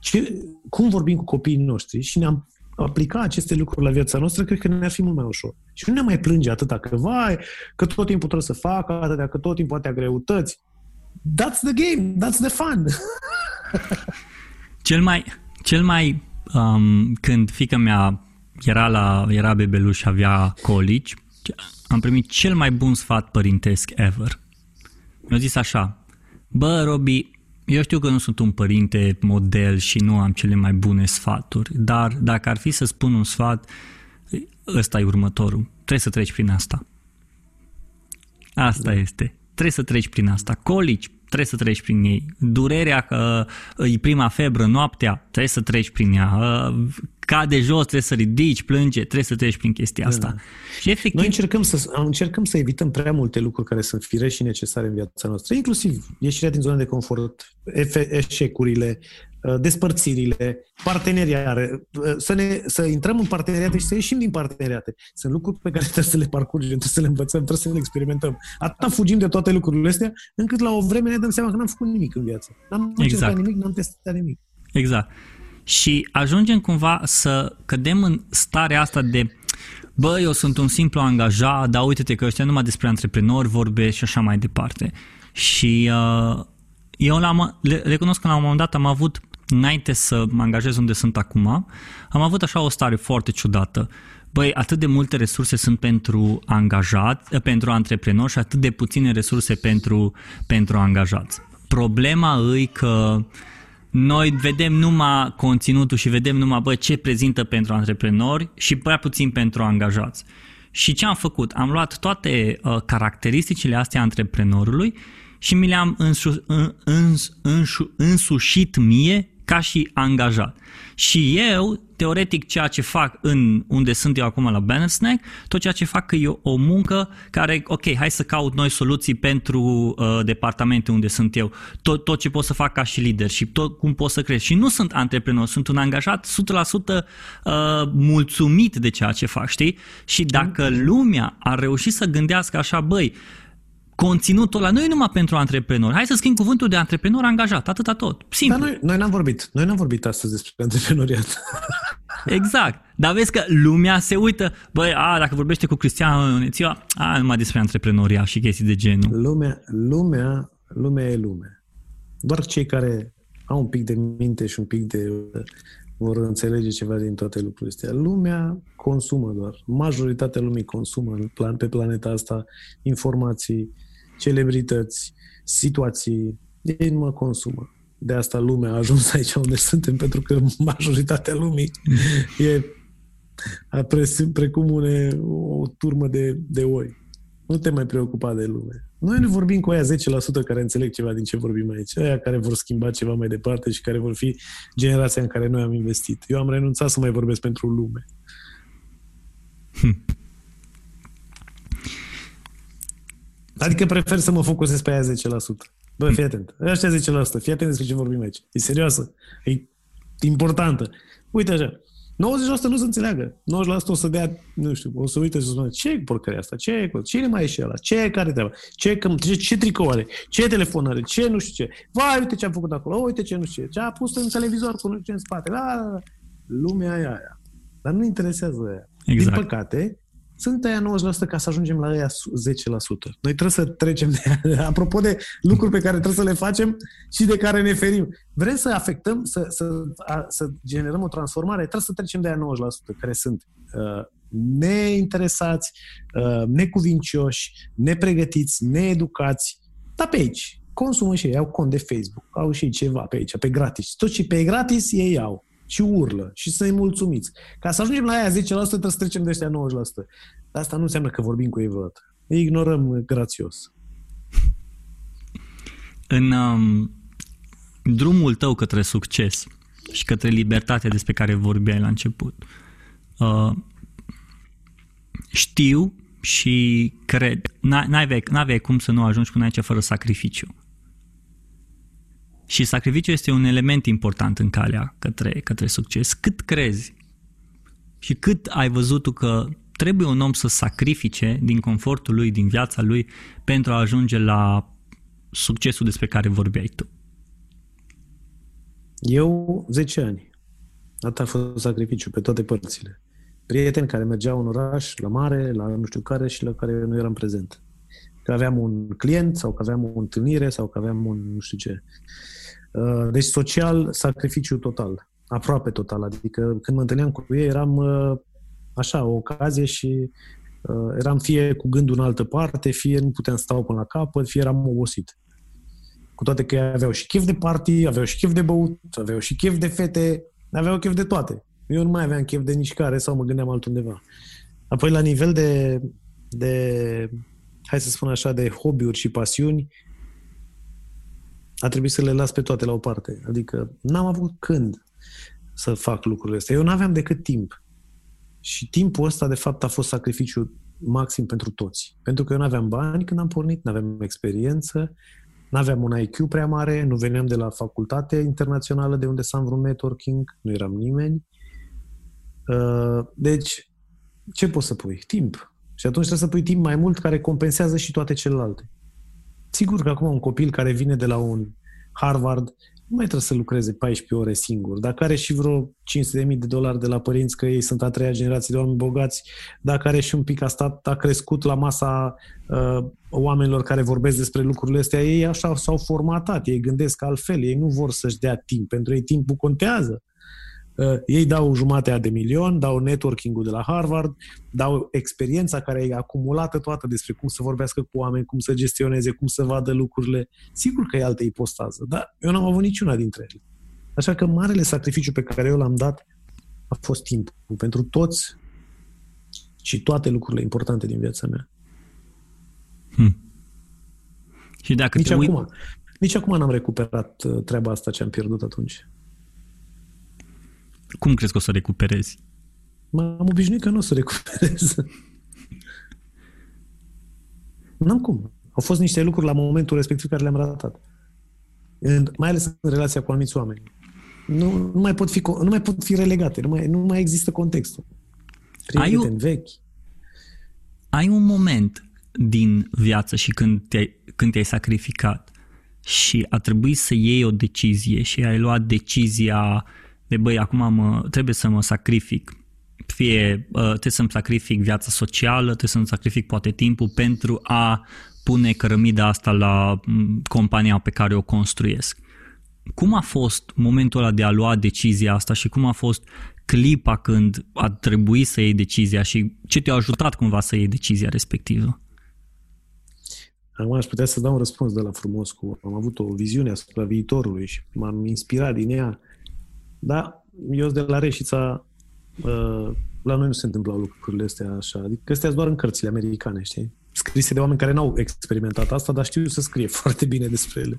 ce, cum vorbim cu copiii noștri și ne-am aplica aceste lucruri la viața noastră, cred că ne-ar fi mult mai ușor. Și nu ne mai plânge atâta că, vai, că tot timpul trebuie să facă atâtea, că tot timpul atâtea greutăți. That's the game, that's the fun. <laughs> cel mai, cel mai um, când fica mea era, la, era bebeluș și avea colici, am primit cel mai bun sfat părintesc ever. Mi-a zis așa, bă, Robi, eu știu că nu sunt un părinte model și nu am cele mai bune sfaturi, dar dacă ar fi să spun un sfat, ăsta e următorul. Trebuie să treci prin asta. Asta da. este. Trebuie să treci prin asta. Colici, trebuie să treci prin ei. Durerea că e prima febră noaptea, trebuie să treci prin ea. Cade jos, trebuie să ridici, plânge, trebuie să treci prin chestia asta. Da. Și efectiv... Noi încercăm să, încercăm să evităm prea multe lucruri care sunt firești și necesare în viața noastră, inclusiv ieșirea din zona de confort, eșecurile, Uh, despărțirile, parteneriare, uh, să, ne, să intrăm în parteneriate și să ieșim din parteneriate. Sunt lucruri pe care trebuie să le parcurgem, trebuie să le învățăm, trebuie să le experimentăm. Atât fugim de toate lucrurile astea, încât la o vreme ne dăm seama că n-am făcut nimic în viață. N-am exact. nimic, n-am testat nimic. Exact. Și ajungem cumva să cădem în starea asta de bă, eu sunt un simplu angajat, dar uite-te că ăștia numai despre antreprenori vorbesc și așa mai departe. Și uh, eu l-am, recunosc că la un moment dat am avut înainte să mă angajez unde sunt acum, am avut așa o stare foarte ciudată. Băi, atât de multe resurse sunt pentru angajat, eh, pentru antreprenori și atât de puține resurse pentru, pentru angajați. Problema e că noi vedem numai conținutul și vedem numai bă, ce prezintă pentru antreprenori și prea puțin pentru angajați. Și ce am făcut? Am luat toate uh, caracteristicile astea antreprenorului și mi le-am însu- în, în, însu- însușit mie ca și angajat. Și eu, teoretic, ceea ce fac în unde sunt eu acum la Banner Snack, tot ceea ce fac e o muncă care, ok, hai să caut noi soluții pentru uh, departamente unde sunt eu, tot, tot ce pot să fac ca și lider și tot cum pot să cresc. Și nu sunt antreprenor, sunt un angajat 100% uh, mulțumit de ceea ce fac, știi? Și dacă lumea ar reuși să gândească așa, băi, conținutul ăla nu e numai pentru antreprenori. Hai să schimb cuvântul de antreprenor angajat, atâta tot. Simplu. Dar noi, noi n-am vorbit. Noi n-am vorbit astăzi despre antreprenoriat. <laughs> Exact. Dar vezi că lumea se uită, băi, a, dacă vorbește cu Cristian în ziua, a, numai despre antreprenoria și chestii de genul. Lumea, lumea, lumea e lume. Doar cei care au un pic de minte și un pic de vor înțelege ceva din toate lucrurile astea. Lumea consumă doar. Majoritatea lumii consumă plan, pe planeta asta informații, celebrități, situații. Ei nu mă consumă. De asta lumea a ajuns aici unde suntem, pentru că majoritatea lumii e precum une, o turmă de, de oi. Nu te mai preocupa de lume. Noi ne vorbim cu aia 10% care înțeleg ceva din ce vorbim aici, aia care vor schimba ceva mai departe și care vor fi generația în care noi am investit. Eu am renunțat să mai vorbesc pentru lume. Hm. Adică prefer să mă focusez pe aia 10%. Bă, fii atent. Ăștia 10%. Fii atent despre ce vorbim aici. E serioasă. E importantă. Uite așa. 90% nu se înțeleagă. 90% o să dea, nu știu, o să uite și să spună, ce e porcăria asta? Ce e? Cine mai e și ăla? Ce e care treaba? Ce, ce, ce tricou are? Ce telefon are? Ce nu știu ce? Vai, uite ce am făcut acolo, uite ce nu știu ce. Ce a pus în televizor cu nu știu ce în spate. La, la, la. Lumea aia, aia. Dar nu interesează aia. Exact. Din păcate, sunt aia 90% ca să ajungem la aia 10%. Noi trebuie să trecem de aia. <laughs> Apropo de lucruri pe care trebuie să le facem și de care ne ferim. Vrem să afectăm, să, să, a, să generăm o transformare, trebuie să trecem de aia 90% care sunt uh, neinteresați, uh, necuvincioși, nepregătiți, needucați. Dar pe aici, consumă și ei, au cont de Facebook, au și ceva pe aici, pe gratis. Tot ce pe gratis ei au și urlă și să-i mulțumiți. Ca să ajungem la aia 10%, trebuie să trecem de ăștia 90%. Dar asta nu înseamnă că vorbim cu ei vreodată. Îi ignorăm grațios. În um, drumul tău către succes și către libertatea despre care vorbeai la început, uh, știu și cred, n-aveai, n-aveai cum să nu ajungi până aici fără sacrificiu. Și sacrificiul este un element important în calea către, către succes. Cât crezi și cât ai văzut tu că trebuie un om să sacrifice din confortul lui, din viața lui, pentru a ajunge la succesul despre care vorbeai tu? Eu 10 ani. Asta a fost sacrificiu pe toate părțile. Prieteni care mergeau în oraș, la mare, la nu știu care și la care nu eram prezent. Că aveam un client sau că aveam o întâlnire sau că aveam un nu știu ce. Uh, deci social, sacrificiu total, aproape total. Adică când mă întâlneam cu ei eram uh, așa, o ocazie și Uh, eram fie cu gândul în altă parte, fie nu puteam stau până la capăt, fie eram obosit. Cu toate că aveau și chef de party, aveau și chef de băut, aveau și chef de fete, aveau chef de toate. Eu nu mai aveam chef de nici care sau mă gândeam altundeva. Apoi, la nivel de, de hai să spun așa, de hobby-uri și pasiuni, a trebuit să le las pe toate la o parte. Adică n-am avut când să fac lucrurile astea. Eu nu aveam decât timp. Și timpul ăsta, de fapt, a fost sacrificiu maxim pentru toți. Pentru că eu nu aveam bani când am pornit, nu aveam experiență, nu aveam un IQ prea mare, nu veneam de la facultate internațională de unde să am vreun networking, nu eram nimeni. Uh, deci, ce poți să pui? Timp. Și atunci trebuie să pui timp mai mult care compensează și toate celelalte. Sigur că acum un copil care vine de la un Harvard nu mai trebuie să lucreze 14 ore singur. Dacă are și vreo 500.000 de dolari de la părinți, că ei sunt a treia generație de oameni bogați, dacă are și un pic a stat, a crescut la masa uh, oamenilor care vorbesc despre lucrurile astea, ei așa s-au formatat, ei gândesc altfel, ei nu vor să-și dea timp. Pentru ei timpul contează. Uh, ei dau jumatea de milion, dau networking-ul de la Harvard, dau experiența care e acumulată toată despre cum să vorbească cu oameni, cum să gestioneze, cum să vadă lucrurile. Sigur că e altă ipostază, dar eu n-am avut niciuna dintre ele. Așa că marele sacrificiu pe care eu l-am dat a fost timpul pentru toți și toate lucrurile importante din viața mea. Hmm. Și dacă nici te acum, uit... nici acum n-am recuperat uh, treaba asta ce am pierdut atunci. Cum crezi că o să recuperezi? M-am obișnuit că nu o să recuperez. N-am cum. Au fost niște lucruri la momentul respectiv care le-am ratat. În, mai ales în relația cu anumiți oameni. Nu, nu, mai pot fi, nu mai pot fi relegate, nu mai, nu mai există contextul. Prieteni ai un, vechi. Ai un moment din viață și când te-ai, când te-ai sacrificat și a trebuit să iei o decizie și ai luat decizia de băi, acum mă, trebuie să mă sacrific. Fie uh, trebuie să-mi sacrific viața socială, trebuie să-mi sacrific poate timpul pentru a pune cărămida asta la mm, compania pe care o construiesc. Cum a fost momentul ăla de a lua decizia asta și cum a fost clipa când a trebuit să iei decizia și ce te-a ajutat cumva să iei decizia respectivă? Acum aș putea să dau un răspuns de la frumos cu am avut o viziune asupra viitorului și m-am inspirat din ea da, eu de la Reșița, uh, la noi nu se întâmplau lucrurile astea așa. Adică astea doar în cărțile americane, știi? Scrise de oameni care n-au experimentat asta, dar știu să scrie <laughs> foarte bine despre ele.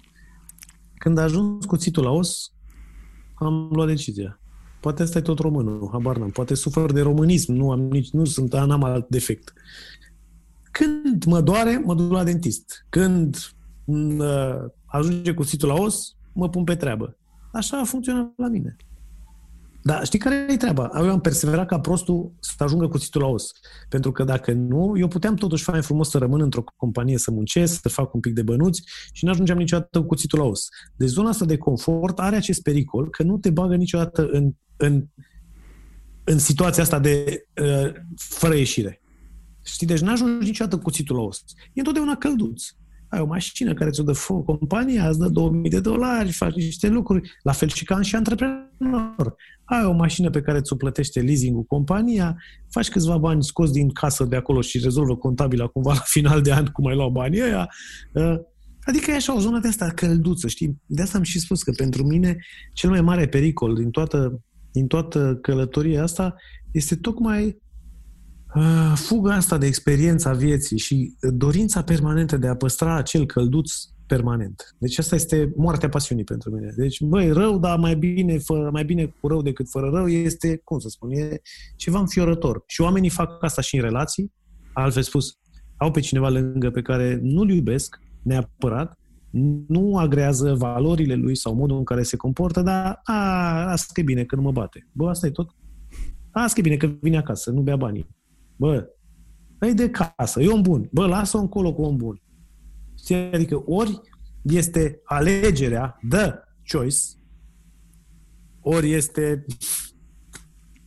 Când a ajuns cuțitul la os, am luat decizia. Poate asta e tot românul, habar n-am. Poate sufer de românism, nu am nici, nu sunt, n-am alt defect. Când mă doare, mă duc la dentist. Când uh, ajunge cuțitul la os, mă pun pe treabă. Așa a funcționat la mine. Dar știi care e treaba? Eu am perseverat ca prostul să ajungă cuțitul la os. Pentru că dacă nu, eu puteam totuși fain frumos să rămân într-o companie să muncesc, să fac un pic de bănuți și nu ajungeam niciodată cu cuțitul la os. Deci zona asta de confort are acest pericol că nu te bagă niciodată în, în, în situația asta de uh, fără ieșire. Știi? Deci n-ajungi niciodată cu cuțitul la os. E întotdeauna călduț ai o mașină care ți-o dă foc, compania îți dă 2000 de dolari, faci niște lucruri, la fel și ca și antreprenor. Ai o mașină pe care ți-o plătește leasing-ul compania, faci câțiva bani scos din casă de acolo și rezolvă contabila cumva la final de an cum ai luat banii ăia. Uh, adică e așa o zonă de asta călduță, știi? De asta am și spus că pentru mine cel mai mare pericol din toată, din toată călătoria asta este tocmai Ah, fuga asta de experiența vieții și dorința permanentă de a păstra acel călduț permanent. Deci asta este moartea pasiunii pentru mine. Deci, băi, rău, dar mai bine, fă, mai bine cu rău decât fără rău este, cum să spun, e ceva înfiorător. Și oamenii fac asta și în relații, altfel spus, au pe cineva lângă pe care nu-l iubesc neapărat, nu agrează valorile lui sau modul în care se comportă, dar a, asta e bine că nu mă bate. Bă, asta e tot. Asta e bine că vine acasă, nu bea banii. Bă, e de casă, e om bun. Bă, lasă-o încolo cu om bun. Știi? Adică ori este alegerea, the choice, ori este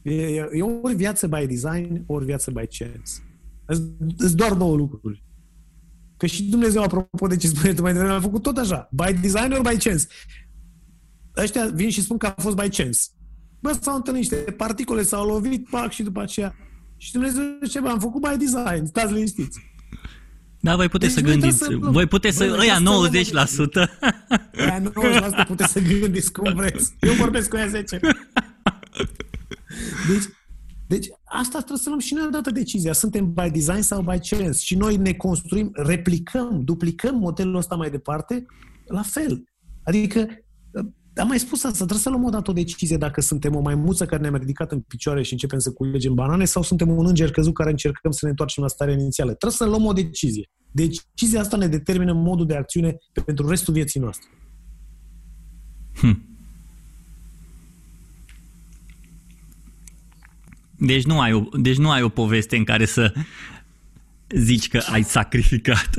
e, e ori viață by design, ori viață by chance. Sunt doar două lucruri. Că și Dumnezeu, apropo de ce spune tu mai devreme, a făcut tot așa. By design or by chance. Ăștia vin și spun că a fost by chance. Bă, s-au întâlnit niște particule, s-au lovit, pac, și după aceea Și Dumnezeu zice, bă, am făcut by design, stați liniștiți. Da, voi puteți deci să gândiți, să, voi puteți să, ăia 90%. Ăia 90% puteți să gândiți cum vreți. Eu vorbesc cu ea 10. Deci, deci asta trebuie să luăm și noi odată decizia. Suntem by design sau by chance? Și noi ne construim, replicăm, duplicăm modelul ăsta mai departe la fel. Adică am mai spus asta, trebuie să luăm o dată o decizie dacă suntem o maimuță care ne-am ridicat în picioare și începem să culegem banane sau suntem un înger căzut care încercăm să ne întoarcem la starea inițială. Trebuie să luăm o decizie. Decizia asta ne determină modul de acțiune pentru restul vieții noastre. Hm. Deci nu, ai o, deci nu ai o poveste în care să zici că ai sacrificat.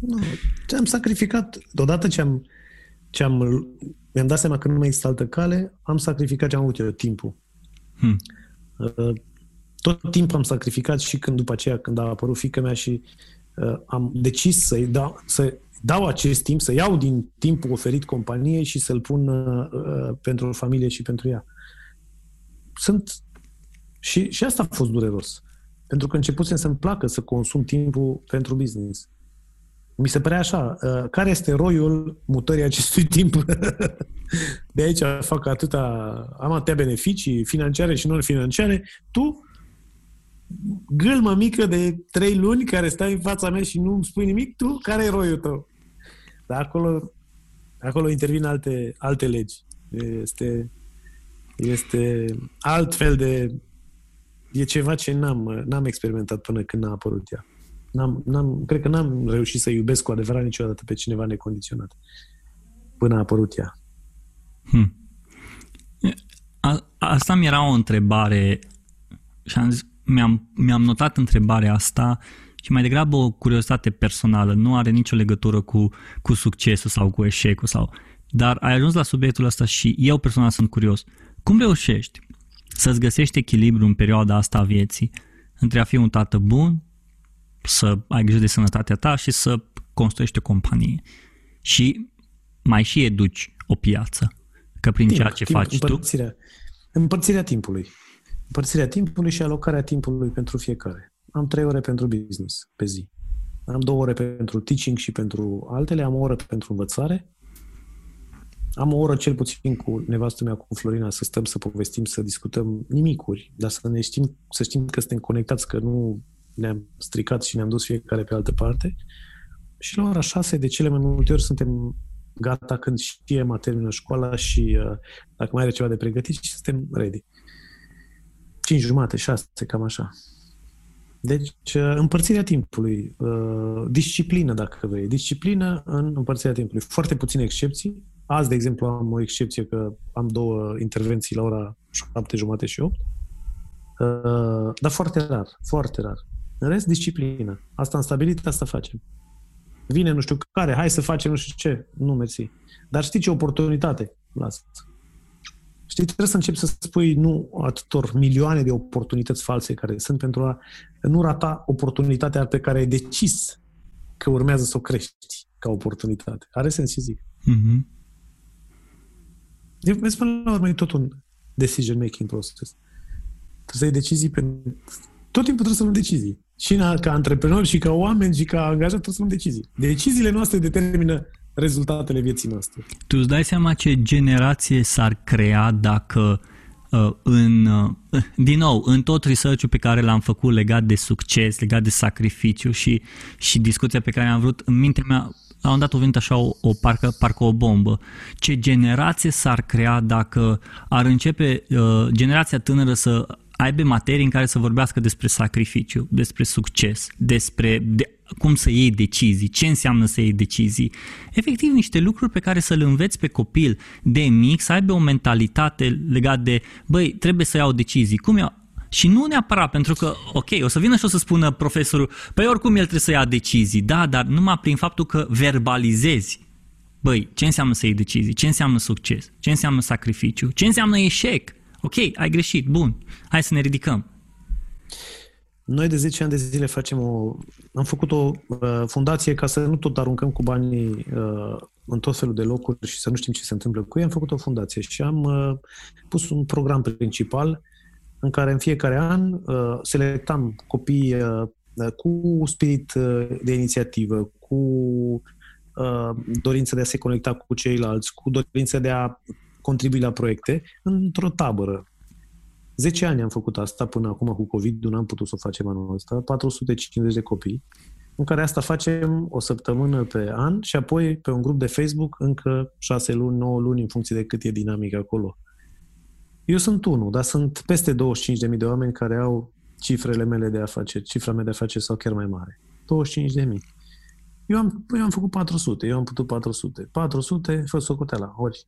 Nu, ce am sacrificat, odată ce am ce am, mi-am dat seama că nu mai există altă cale, am sacrificat ce am avut eu, timpul. Hmm. Uh, tot timpul am sacrificat și când după aceea, când a apărut fica mea și uh, am decis să-i dau, să dau acest timp, să iau din timpul oferit companiei și să-l pun uh, uh pentru familie și pentru ea. Sunt... Și, și asta a fost dureros. Pentru că începusem să-mi placă să consum timpul pentru business. Mi se părea așa, uh, care este roiul mutării acestui <laughs> timp? De aici fac atâta, am atâtea beneficii financiare și non-financiare. Tu, gâlmă mică de trei luni care stai în fața mea și nu îmi spui nimic, tu, care e roiul tău? Dar acolo, acolo intervin alte, alte legi. Este, este altfel de... E ceva ce n-am, n-am experimentat până când a apărut ea. N-am, n-am, cred că n-am reușit să iubesc cu adevărat niciodată pe cineva necondiționat până a apărut ea. Hmm. A, asta mi era o întrebare și am zis, mi-am, mi-am notat întrebarea asta și mai degrabă o curiozitate personală. Nu are nicio legătură cu, cu succesul sau cu eșecul sau... Dar ai ajuns la subiectul ăsta și eu personal sunt curios. Cum reușești să-ți găsești echilibru în perioada asta a vieții între a fi un tată bun să ai grijă de sănătatea ta și să construiești o companie. Și mai și educi o piață. Că prin timp, ceea ce timp, faci împărțirea, tu... Împărțirea timpului. Împărțirea timpului și alocarea timpului pentru fiecare. Am trei ore pentru business pe zi. Am două ore pentru teaching și pentru altele, am o oră pentru învățare, am o oră cel puțin cu nevastă mea, cu Florina, să stăm, să povestim, să discutăm nimicuri, dar să ne știm, să știm că suntem conectați, că nu ne-am stricat și ne-am dus fiecare pe altă parte. Și la ora șase, de cele mai multe ori, suntem gata când și Emma termină școala și uh, dacă mai are ceva de pregătit și suntem ready. Cinci jumate, șase, cam așa. Deci, uh, împărțirea timpului, uh, disciplină, dacă vrei, disciplină în împărțirea timpului. Foarte puține excepții. Azi, de exemplu, am o excepție că am două intervenții la ora șapte jumate și opt. Dar foarte rar, foarte rar. În rest, disciplină. Asta am stabilit, asta facem. Vine nu știu care, hai să facem nu știu ce. Nu, mersi. Dar știi ce oportunitate? Lasă. Știi, trebuie să începi să spui nu atâtor milioane de oportunități false care sunt pentru a nu rata oportunitatea pe care ai decis că urmează să o crești ca oportunitate. Are sens ce zic. Mm-hmm. Vezi, până la urmă e tot un decision-making process. Trebuie să iei decizii pe... Tot timpul trebuie să luăm decizii și ca antreprenori și ca oameni și ca angajați trebuie să luăm decizii. Deciziile noastre determină rezultatele vieții noastre. Tu îți dai seama ce generație s-ar crea dacă uh, în, uh, din nou, în tot research pe care l-am făcut legat de succes, legat de sacrificiu și, și discuția pe care am vrut, în mintea mea la un dat a venit așa o, o parcă, parcă o bombă. Ce generație s-ar crea dacă ar începe uh, generația tânără să aibă materii în care să vorbească despre sacrificiu, despre succes, despre de, cum să iei decizii, ce înseamnă să iei decizii. Efectiv, niște lucruri pe care să le înveți pe copil de mic, să aibă o mentalitate legată de, băi, trebuie să iau decizii. Cum iau? Și nu neapărat pentru că, ok, o să vină și o să spună profesorul, păi oricum el trebuie să ia decizii, da, dar numai prin faptul că verbalizezi Băi, ce înseamnă să iei decizii? Ce înseamnă succes? Ce înseamnă sacrificiu? Ce înseamnă eșec? Ok, ai greșit, bun, hai să ne ridicăm. Noi de 10 ani de zile facem o... Am făcut o uh, fundație ca să nu tot aruncăm cu banii uh, în tot felul de locuri și să nu știm ce se întâmplă cu ei. Am făcut o fundație și am uh, pus un program principal în care în fiecare an uh, selectam copii uh, cu spirit uh, de inițiativă, cu uh, dorință de a se conecta cu ceilalți, cu dorință de a contribui la proiecte, într-o tabără. 10 ani am făcut asta până acum cu COVID, nu am putut să o facem anul ăsta, 450 de copii, în care asta facem o săptămână pe an și apoi pe un grup de Facebook încă 6 luni, 9 luni, în funcție de cât e dinamic acolo. Eu sunt unul, dar sunt peste 25.000 de oameni care au cifrele mele de afaceri, cifra mea de afaceri sau chiar mai mare. 25.000. Eu am, eu am făcut 400, eu am putut 400. 400, fă socoteala, ori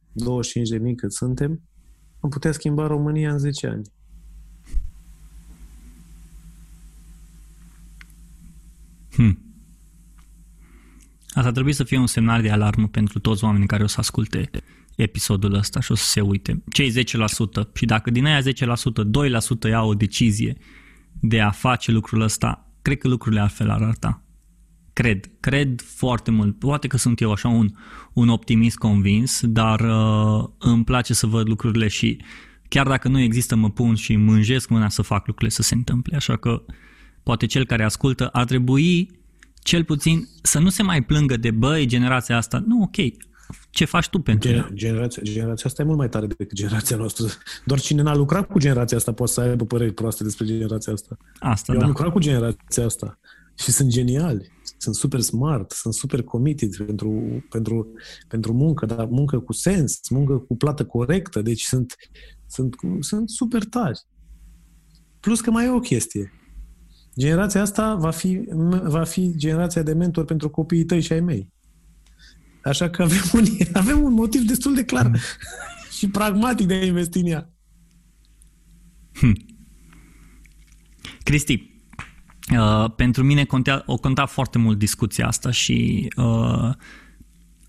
25.000 cât suntem, am putea schimba România în 10 ani. Hmm. Asta trebuie să fie un semnal de alarmă pentru toți oamenii care o să asculte episodul ăsta și o să se uite. Cei 10% și dacă din aia 10%, 2% iau o decizie de a face lucrul ăsta, cred că lucrurile altfel ar arăta. Cred, cred foarte mult. Poate că sunt eu așa un, un optimist convins, dar uh, îmi place să văd lucrurile și chiar dacă nu există, mă pun și mânjesc mâna să fac lucrurile să se întâmple. Așa că poate cel care ascultă ar trebui cel puțin să nu se mai plângă de băi, generația asta. Nu, ok, ce faci tu pentru Gen, generația, generația asta e mult mai tare decât generația noastră. Doar cine n-a lucrat cu generația asta poate să aibă păreri proaste despre generația asta. Asta, Eu da. am lucrat cu generația asta și sunt geniali. Sunt super smart, sunt super committed pentru, pentru, pentru muncă, dar muncă cu sens, muncă cu plată corectă, deci sunt, sunt, sunt super tari. Plus că mai e o chestie. Generația asta va fi, va fi generația de mentor pentru copiii tăi și ai mei. Așa că avem un, <laughs> avem un motiv destul de clar <laughs> și pragmatic de a investi în ea. Hmm. Cristi, uh, pentru mine contea, o conta foarte mult discuția asta și uh,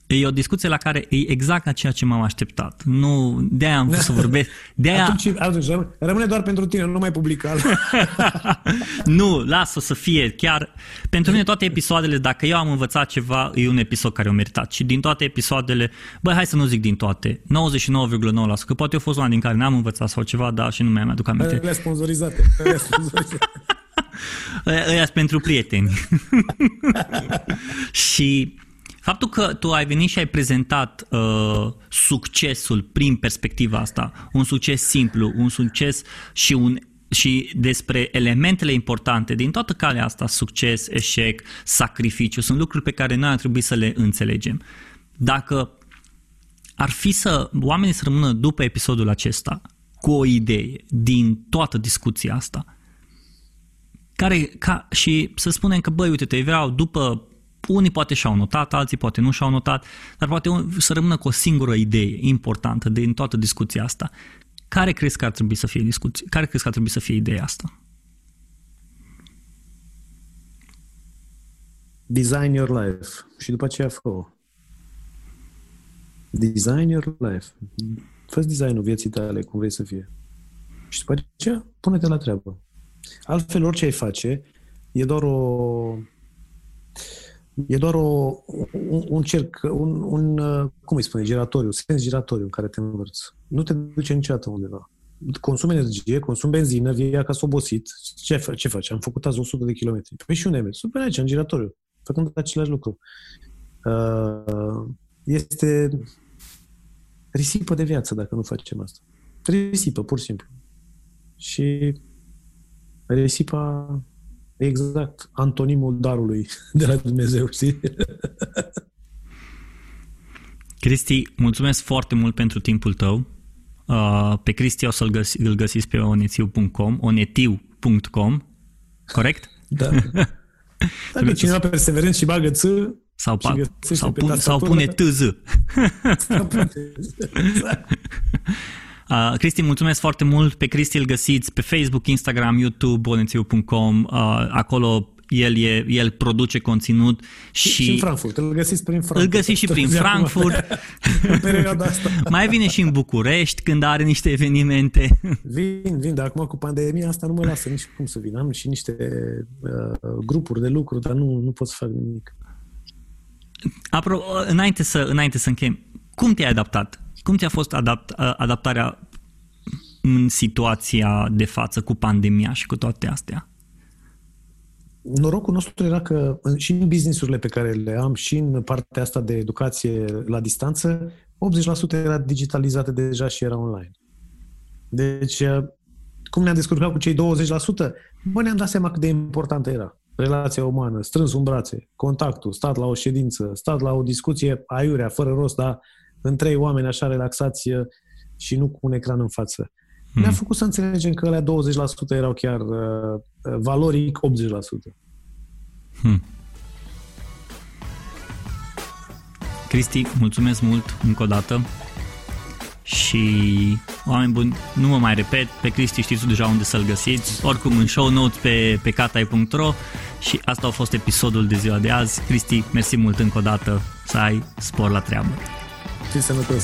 E o discuție la care e exact la ceea ce m-am așteptat. Nu, de-aia am vrut să vorbesc. <laughs> De-aia... Atunci, atunci rămâne doar pentru tine, nu mai publica. <laughs> nu, lasă să fie. Chiar pentru mine toate episoadele, dacă eu am învățat ceva, e un episod care o meritat. Și din toate episoadele, băi, hai să nu zic din toate, 99,9%, că poate a fost una din care n-am învățat sau ceva, dar și nu mi-am aduc aminte. Le sponsorizate. Le <laughs> sponsorizate. Ăia pentru prieteni. <laughs> și Faptul că tu ai venit și ai prezentat uh, succesul prin perspectiva asta, un succes simplu, un succes și un și despre elementele importante din toată calea asta, succes, eșec, sacrificiu, sunt lucruri pe care noi ar trebui să le înțelegem. Dacă ar fi să oamenii să rămână după episodul acesta cu o idee din toată discuția asta, care, ca, și să spunem că, băi, uite, te vreau după unii poate și-au notat, alții poate nu și-au notat, dar poate să rămână cu o singură idee importantă din toată discuția asta. Care crezi că ar trebui să fie discuție? Care crezi că ar trebui să fie ideea asta? Design your life. Și după aceea fă Design your life. fă designul vieții tale cum vrei să fie. Și după aceea pune-te la treabă. Altfel, orice ai face, e doar o E doar o, un, un cerc, un, un, cum îi spune, giratoriu, sens giratoriu în care te învârți. Nu te duce niciodată undeva. Consum energie, consum benzină, vii acasă obosit. Ce, ce faci? Am făcut azi 100 de kilometri. Păi și unde mergi? Super aici, în giratoriu, făcând același lucru. Uh, este risipă de viață dacă nu facem asta. Risipă, pur și simplu. Și risipa exact antonimul darului de la Dumnezeu, știi? Cristi, mulțumesc foarte mult pentru timpul tău. Uh, pe Cristi o să-l găsi, îl găsiți pe onetiu.com, onetiu.com, corect? <laughs> Da. <laughs> Dacă cineva perseverent și bagă ță, sau, pa, sau, pun, sau pune tz. Sau <laughs> pune Uh, Cristi, mulțumesc foarte mult. Pe Cristi îl găsiți pe Facebook, Instagram, YouTube, bonețiu.com. Uh, acolo el, e, el produce conținut și... Și în Frankfurt, îl găsiți prin Frankfurt. Îl găsiți și prin Frankfurt. <laughs> în perioada asta. Mai vine și în București când are niște evenimente. Vin, vin, dar acum cu pandemia asta nu mă lasă nici cum să vin. Am și niște uh, grupuri de lucru, dar nu, nu pot să fac nimic. Apro, înainte să, înainte să închem, cum te-ai adaptat? Cum ți-a fost adapt, adaptarea în situația de față cu pandemia și cu toate astea? Norocul nostru era că și în businessurile pe care le am și în partea asta de educație la distanță, 80% era digitalizate deja și era online. Deci, cum ne-am descurcat cu cei 20%? Bă, ne-am dat seama cât de importantă era relația umană, strâns în brațe, contactul, stat la o ședință, stat la o discuție aiurea, fără rost, dar în trei oameni așa relaxați și nu cu un ecran în față. Hmm. Ne-a făcut să înțelegem că alea 20% erau chiar uh, valoric 80%. Hmm. Cristi, mulțumesc mult încă o dată și oameni buni, nu mă mai repet, pe Cristi știți deja unde să-l găsiți, oricum în show notes pe, pe catai.ro și asta a fost episodul de ziua de azi. Cristi, mersi mult încă o dată, să ai spor la treabă. justiça no teu